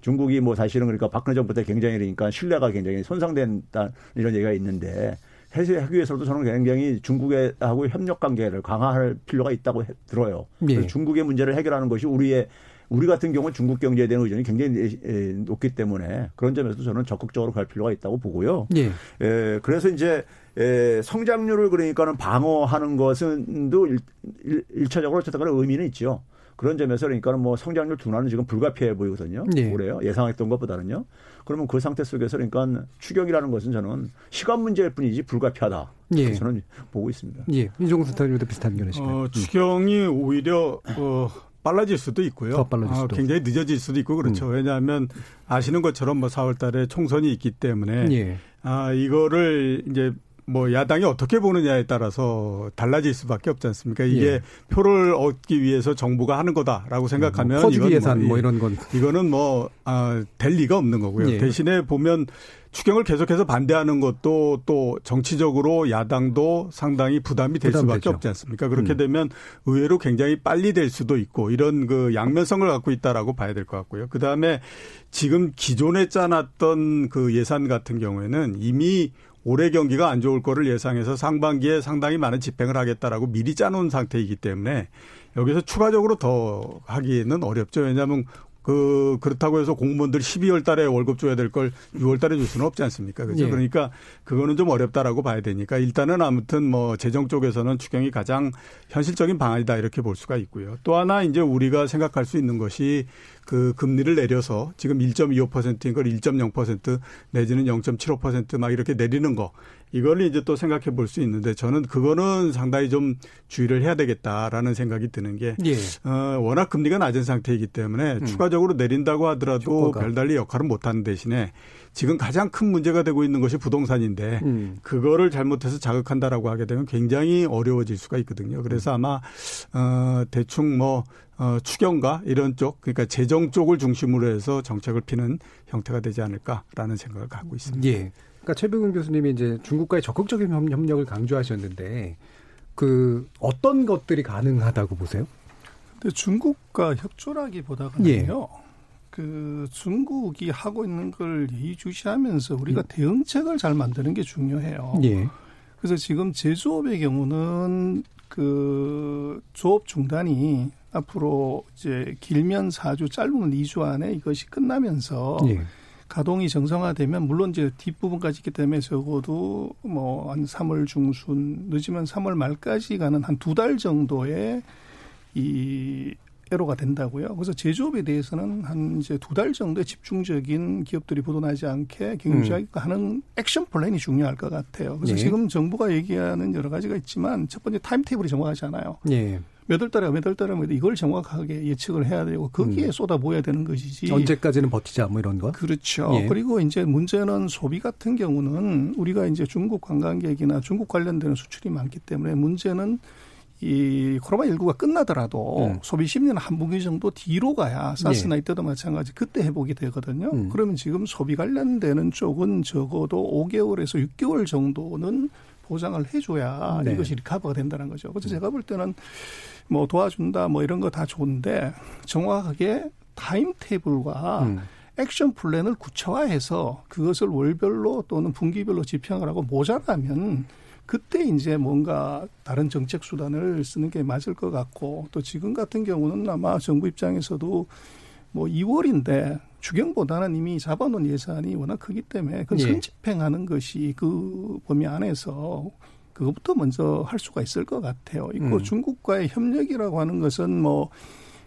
중국이 뭐 사실은 그러니까 박근혜 정부 때 굉장히 그러니까 신뢰가 굉장히 손상된다 이런 얘기가 있는데 해소하기 위해서도 저는 굉장히 중국하고 협력 관계를 강화할 필요가 있다고 들어요. 예. 중국의 문제를 해결하는 것이 우리의 우리 같은 경우는 중국 경제에 대한 의존이 굉장히 높기 때문에 그런 점에서도 저는 적극적으로 갈 필요가 있다고 보고요. 예. 에, 그래서 이제 에, 성장률을 그러니까는 방어하는 것은도 일, 일, 차적으로 어쨌든 의미는 있죠. 그런 점에서 그러니까는 뭐 성장률 둔화는 지금 불가피해 보이거든요. 예. 올해요. 예상했던 것보다는요. 그러면 그 상태 속에서 그러니까 추경이라는 것은 저는 시간 문제일 뿐이지 불가피하다. 예. 저는 보고 있습니다. 예. 이종수 스타일도 비슷한 의견이시죠. 어, 추경이 오히려 어, 빨라질 수도 있고요. 더 빨라질 아, 수도. 아, 굉장히 늦어질 수도 있고 그렇죠. 음. 왜냐하면 아시는 것처럼 뭐 4월 달에 총선이 있기 때문에 예. 아, 이거를 이제 뭐 야당이 어떻게 보느냐에 따라서 달라질 수밖에 없지 않습니까? 이게 예. 표를 얻기 위해서 정부가 하는 거다라고 생각하면 뭐 퍼주기 예산 뭐, 뭐, 이런 건 이거는 뭐될 아, 리가 없는 거고요. 예. 대신에 보면 추경을 계속해서 반대하는 것도 또 정치적으로 야당도 상당히 부담이 될 부담되죠. 수밖에 없지 않습니까? 그렇게 음. 되면 의외로 굉장히 빨리 될 수도 있고 이런 그 양면성을 갖고 있다라고 봐야 될 것 같고요. 그 다음에 지금 기존에 짜놨던 그 예산 같은 경우에는 이미 올해 경기가 안 좋을 거를 예상해서 상반기에 상당히 많은 집행을 하겠다라고 미리 짜놓은 상태이기 때문에 여기서 추가적으로 더 하기는 어렵죠. 왜냐하면 그 그렇다고 해서 공무원들 12월 달에 월급 줘야 될 걸 6월 달에 줄 수는 없지 않습니까? 그렇죠? 예. 그러니까 그거는 좀 어렵다라고 봐야 되니까 일단은 아무튼 뭐 재정 쪽에서는 추경이 가장 현실적인 방안이다 이렇게 볼 수가 있고요. 또 하나 이제 우리가 생각할 수 있는 것이 그 금리를 내려서 지금 1.25%인 걸 1.0% 내지는 0.75%막 이렇게 내리는 거 이걸 이제 또 생각해 볼 수 있는데 저는 그거는 상당히 좀 주의를 해야 되겠다라는 생각이 드는 게 예. 어, 워낙 금리가 낮은 상태이기 때문에 음. 추가적으로 내린다고 하더라도 효과가. 별달리 역할은 못하는 대신에 지금 가장 큰 문제가 되고 있는 것이 부동산인데 음. 그거를 잘못해서 자극한다라고 하게 되면 굉장히 어려워질 수가 있거든요. 그래서 아마 어 대충 뭐 어, 추경과 이런 쪽, 그러니까 재정 쪽을 중심으로 해서 정책을 피는 형태가 되지 않을까라는 생각을 갖고 있습니다. 예. 그러니까 최백운 교수님이 이제 중국과의 적극적인 협력을 강조하셨는데 그 어떤 것들이 가능하다고 보세요? 근데 중국과 협조라기보다는요. 예. 그 중국이 하고 있는 걸 예의주시하면서 우리가 음. 대응책을 잘 만드는 게 중요해요. 예. 그래서 지금 제조업의 경우는 그 조업 중단이 앞으로 이제 길면 4주, 짧으면 2주 안에 이것이 끝나면서 예. 가동이 정상화되면 물론 이제 뒷부분까지 있기 때문에 적어도 뭐 한 3월 중순 늦으면 3월 말까지 가는 한 두 달 정도의 이 애로가 된다고요. 그래서 제조업에 대해서는 한 이제 두 달 정도의 집중적인 기업들이 부도나지 않게 경영 유지하는 음. action plan이 중요할 것 같아요. 그래서 네. 지금 정부가 얘기하는 여러 가지가 있지만 첫 번째 time table이 정확하지 않아요. 네. 몇 월 달에 몇 월 달에 뭐 이걸 정확하게 예측을 해야 되고 거기에 음. 쏟아부어야 되는 것이지. 언제까지는 버티자 뭐 이런 거? 그렇죠. 예. 그리고 이제 문제는 소비 같은 경우는 우리가 이제 중국 관광객이나 중국 관련되는 수출이 많기 때문에 문제는 이 코로나 19가 끝나더라도 음. 소비 심리는 한 분기 정도 뒤로 가야 사스나 예. 이때도 마찬가지 그때 회복이 되거든요. 음. 그러면 지금 소비 관련되는 쪽은 적어도 5개월에서 6개월 정도는 보장을 해줘야 네. 이것이 recover가 된다는 거죠. 그래서 제가 볼 때는 뭐 도와준다 뭐 이런 거 다 좋은데 정확하게 time table과 음. action plan을 구체화해서 그것을 월별로 또는 분기별로 집행을 하고 모자라면 그때 이제 뭔가 다른 정책 수단을 쓰는 게 맞을 것 같고 또 지금 같은 경우는 아마 정부 입장에서도 뭐 2월인데 추경보다는 이미 잡아놓은 예산이 워낙 크기 때문에 예. 선집행하는 것이 그 범위 안에서 그것부터 먼저 할 수가 있을 것 같아요. 있고 음. 중국과의 협력이라고 하는 것은 뭐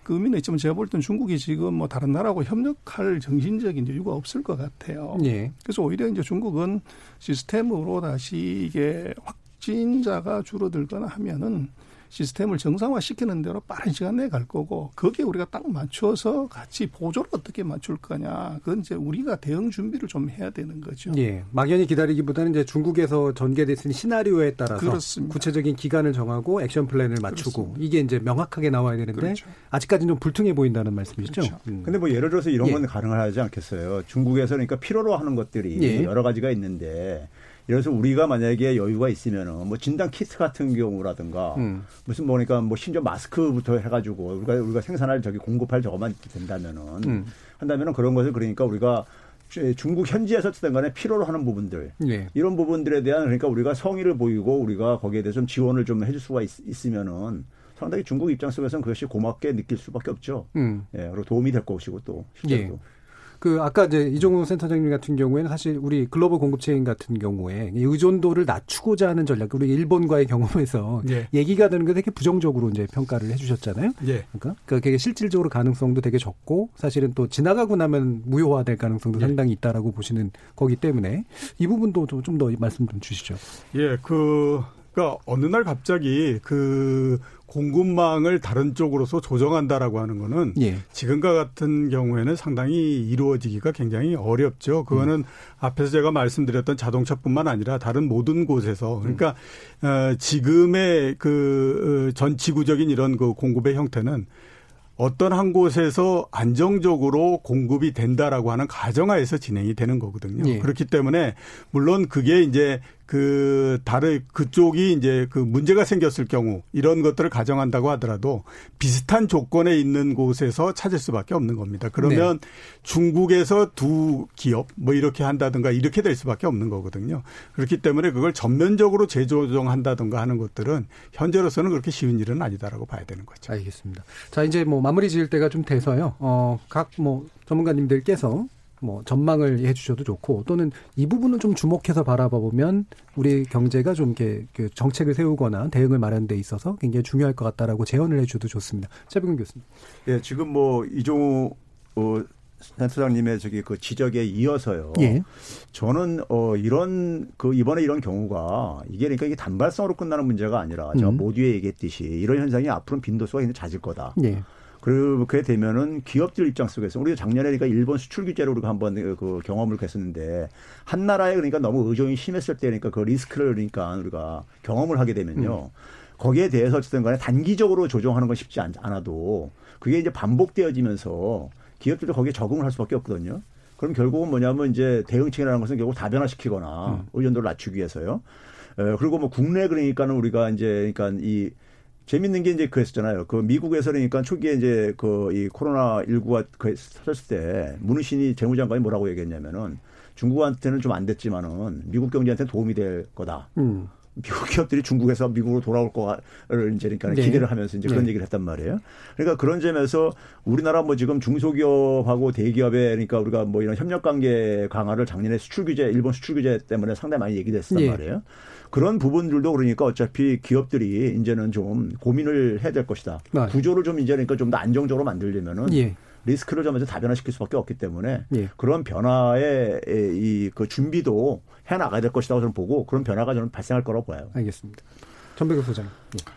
그 의미는 있지만 제가 볼 때는 중국이 지금 뭐 다른 나라하고 협력할 정신적인 여유가 없을 것 같아요. 예. 그래서 오히려 이제 중국은 시스템으로 다시 이게 확진자가 줄어들거나 하면은 시스템을 정상화시키는 대로 빠른 시간 내에 갈 거고 거기에 우리가 딱 맞춰서 같이 보조를 어떻게 맞출 거냐 그건 이제 우리가 대응 준비를 좀 해야 되는 거죠. 예, 막연히 기다리기보다는 이제 중국에서 전개됐은 시나리오에 따라서 그렇습니다. 구체적인 기간을 정하고 액션 플랜을 맞추고 그렇습니다. 이게 이제 명확하게 나와야 되는데 그렇죠. 아직까지는 좀 불퉁해 보인다는 말씀이시죠. 그렇죠. 음. 근데 뭐 예를 들어서 이런 건 예. 가능하지 않겠어요. 중국에서 그러니까 필요로 하는 것들이 예. 여러 가지가 있는데 그래서 우리가 만약에 여유가 있으면은 뭐 진단 키트 같은 경우라든가 음. 무슨 뭐니까 뭐 심지어 마스크부터 해가지고 우리가 우리가 생산할 저기 공급할 저것만 된다면은 음. 한다면은 그런 것을 그러니까 우리가 중국 현지에서 어쨌든 간에 필요로 하는 부분들 네. 이런 부분들에 대한 그러니까 우리가 성의를 보이고 우리가 거기에 대해서 좀 지원을 좀 해줄 수가 있, 으면은 상당히 중국 입장 속에서는 그것이 고맙게 느낄 수밖에 없죠. 음. 예, 그리고 도움이 될 것이고 또 실제로. 예. 그 아까 이제 이종훈 센터장님 같은 경우에는 사실 우리 글로벌 공급체인 같은 경우에 의존도를 낮추고자 하는 전략, 우리 일본과의 경험에서 예. 얘기가 되는 게 되게 부정적으로 이제 평가를 해주셨잖아요. 예. 그러니까 그게 실질적으로 가능성도 되게 적고 사실은 또 지나가고 나면 무효화될 가능성도 예. 상당히 있다라고 보시는 거기 때문에 이 부분도 좀 더 말씀 좀 주시죠. 예, 그 그러니까 어느 날 갑자기 그 공급망을 다른 쪽으로서 조정한다라고 하는 거는 예. 지금과 같은 경우에는 상당히 이루어지기가 굉장히 어렵죠. 그거는 음. 앞에서 제가 말씀드렸던 자동차뿐만 아니라 다른 모든 곳에서 그러니까 음. 어, 지금의 그전 어, 지구적인 이런 그 공급의 형태는 어떤 한 곳에서 안정적으로 공급이 된다라고 하는 가정하에서 진행이 되는 거거든요. 예. 그렇기 때문에 물론 그게 이제 그 다른 그쪽이 이제 그 문제가 생겼을 경우 이런 것들을 가정한다고 하더라도 비슷한 조건에 있는 곳에서 찾을 수밖에 없는 겁니다. 그러면 네. 중국에서 두 기업 뭐 이렇게 한다든가 이렇게 될 수밖에 없는 거거든요. 그렇기 때문에 그걸 전면적으로 재조정한다든가 하는 것들은 현재로서는 그렇게 쉬운 일은 아니다라고 봐야 되는 거죠. 알겠습니다. 자 이제 뭐 마무리 지을 때가 좀 돼서요. 어 각 뭐 전문가님들께서 뭐 전망을 해주셔도 좋고 또는 이 부분을 좀 주목해서 바라봐 보면 우리 경제가 좀 이렇게 그 정책을 세우거나 대응을 마련돼 있어서 굉장히 중요할 것 같다라고 제언을 해줘도 좋습니다. 최백은 교수님. 예, 지금 뭐 이종우 어, 센터장님의 저기 그 지적에 이어서요. 예. 저는 어 이런 그 이번에 이런 경우가 이게 그러니까 이게 단발성으로 끝나는 문제가 아니라 제가 음. 모두에 얘기했듯이 이런 현상이 앞으로 빈도수가 굉장히 잦을 거다. 예. 그렇게 되면은 기업들 입장 속에서 우리가 작년에 그러니까 일본 수출 규제로 우리가 한번 그 경험을 했었는데 한 나라에 그러니까 너무 의존이 심했을 때 그러니까 그 리스크를 그러니까 우리가 경험을 하게 되면요. 음. 거기에 대해서 어쨌든 간에 단기적으로 조정하는 건 쉽지 않아도 그게 이제 반복되어지면서 기업들도 거기에 적응을 할 수밖에 없거든요. 그럼 결국은 뭐냐면 이제 대응책이라는 것은 결국 다변화시키거나 음. 의존도를 낮추기 위해서요. 에, 그리고 뭐 국내 그러니까는 우리가 이제 그러니까 이 재밌는 게 이제 그랬었잖아요. 그 미국에서 그러니까 초기에 이제 그 이 코로나 19가 그 터졌을 때 문우신이 재무장관이 뭐라고 얘기했냐면은 중국한테는 좀 안 됐지만은 미국 경제한테 도움이 될 거다. 음. 미국 기업들이 중국에서 미국으로 돌아올 거를 이제 그러니까 네. 기대를 하면서 이제 그런 네. 얘기를 했단 말이에요. 그러니까 그런 점에서 우리나라 뭐 지금 중소기업하고 대기업에 그러니까 우리가 뭐 이런 협력 관계 강화를 작년에 수출 규제, 일본 수출 규제 때문에 상당히 많이 얘기됐단 네. 말이에요. 그런 부분들도 그러니까 어차피 기업들이 이제는 좀 고민을 해야 될 것이다. 네. 구조를 좀 이제 그러니까 좀 더 안정적으로 만들려면은 예. 리스크를 좀 이제 다변화시킬 수밖에 없기 때문에 예. 그런 변화의 이 그 준비도 해 나가야 될 것이라고 저는 보고 그런 변화가 저는 발생할 거라고 봐요. 알겠습니다. 전병서 소장. 예.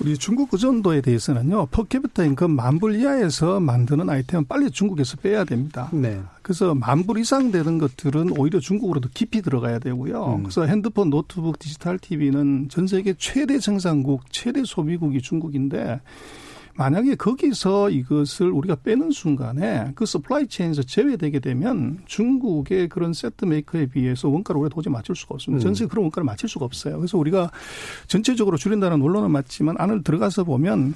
우리 중국 의존도에 대해서는요, per capita income 만불 이하에서 만드는 아이템은 빨리 중국에서 빼야 됩니다. 네. 그래서 만불 이상 되는 것들은 오히려 중국으로 더 깊이 들어가야 되고요. 음. 그래서 핸드폰, 노트북, 디지털 TV는 전 세계 최대 생산국, 최대 소비국이 중국인데 만약에 거기서 이것을 우리가 빼는 순간에 그 supply chain에서 제외되게 되면 중국의 그런 세트 메이커에 비해서 원가를 우리가 도저히 맞출 수가 없습니다. 음. 전세 그런 원가를 맞출 수가 없어요. 그래서 우리가 전체적으로 줄인다는 원론은 맞지만 안을 들어가서 보면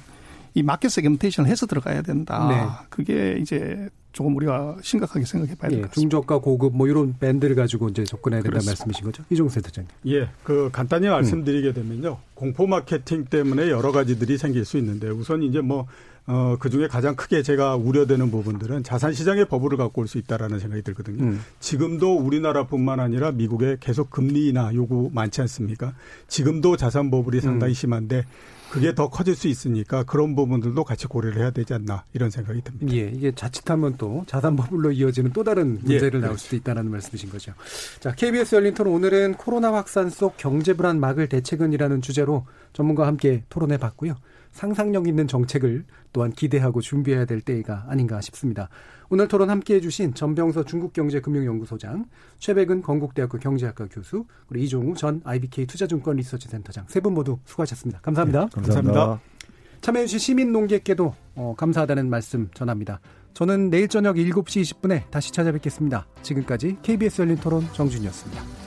이 market segmentation을 해서 들어가야 된다. 네. 그게 이제 조금 우리가 심각하게 생각해 봐야 될것 예, 같습니다. 중저가 고급 뭐 이런 밴드를 가지고 이제 접근해야 된다는 말씀이신 거죠? 이종우 센터장님. 예. 그 간단히 말씀드리게 되면요. 공포 마케팅 때문에 여러 가지들이 생길 수 있는데 우선 이제 뭐 어, 그 중에 가장 크게 제가 우려되는 부분들은 자산 시장의 버블을 갖고 올 수 있다라는 생각이 들거든요. 음. 지금도 우리나라뿐만 아니라 미국에 계속 금리 인하 요구 많지 않습니까? 지금도 자산 버블이 상당히 음. 심한데 그게 더 커질 수 있으니까 그런 부분들도 같이 고려를 해야 되지 않나 이런 생각이 듭니다. 예, 이게 자칫하면 또 자산 버블로 이어지는 또 다른 예, 문제를 예, 나올 수도 있다는 말씀이신 거죠. 자, KBS 열린 토론 오늘은 코로나 확산 속 경제 불안 막을 대책은이라는 주제로 전문가와 함께 토론해 봤고요. 상상력 있는 정책을 또한 기대하고 준비해야 될 때가 아닌가 싶습니다. 오늘 토론 함께해 주신 전병서 중국경제금융연구소장, 최백은 건국대학교 경제학과 교수, 그리고 이종우 전 IBK 투자증권 리서치센터장 세 분 모두 수고하셨습니다. 감사합니다. 네, 감사합니다. 감사합니다. 참여해 주신 시민 농객께도 어, 감사하다는 말씀 전합니다. 저는 내일 저녁 7시 20분에 다시 찾아뵙겠습니다. 지금까지 KBS 열린 토론 정준이었습니다.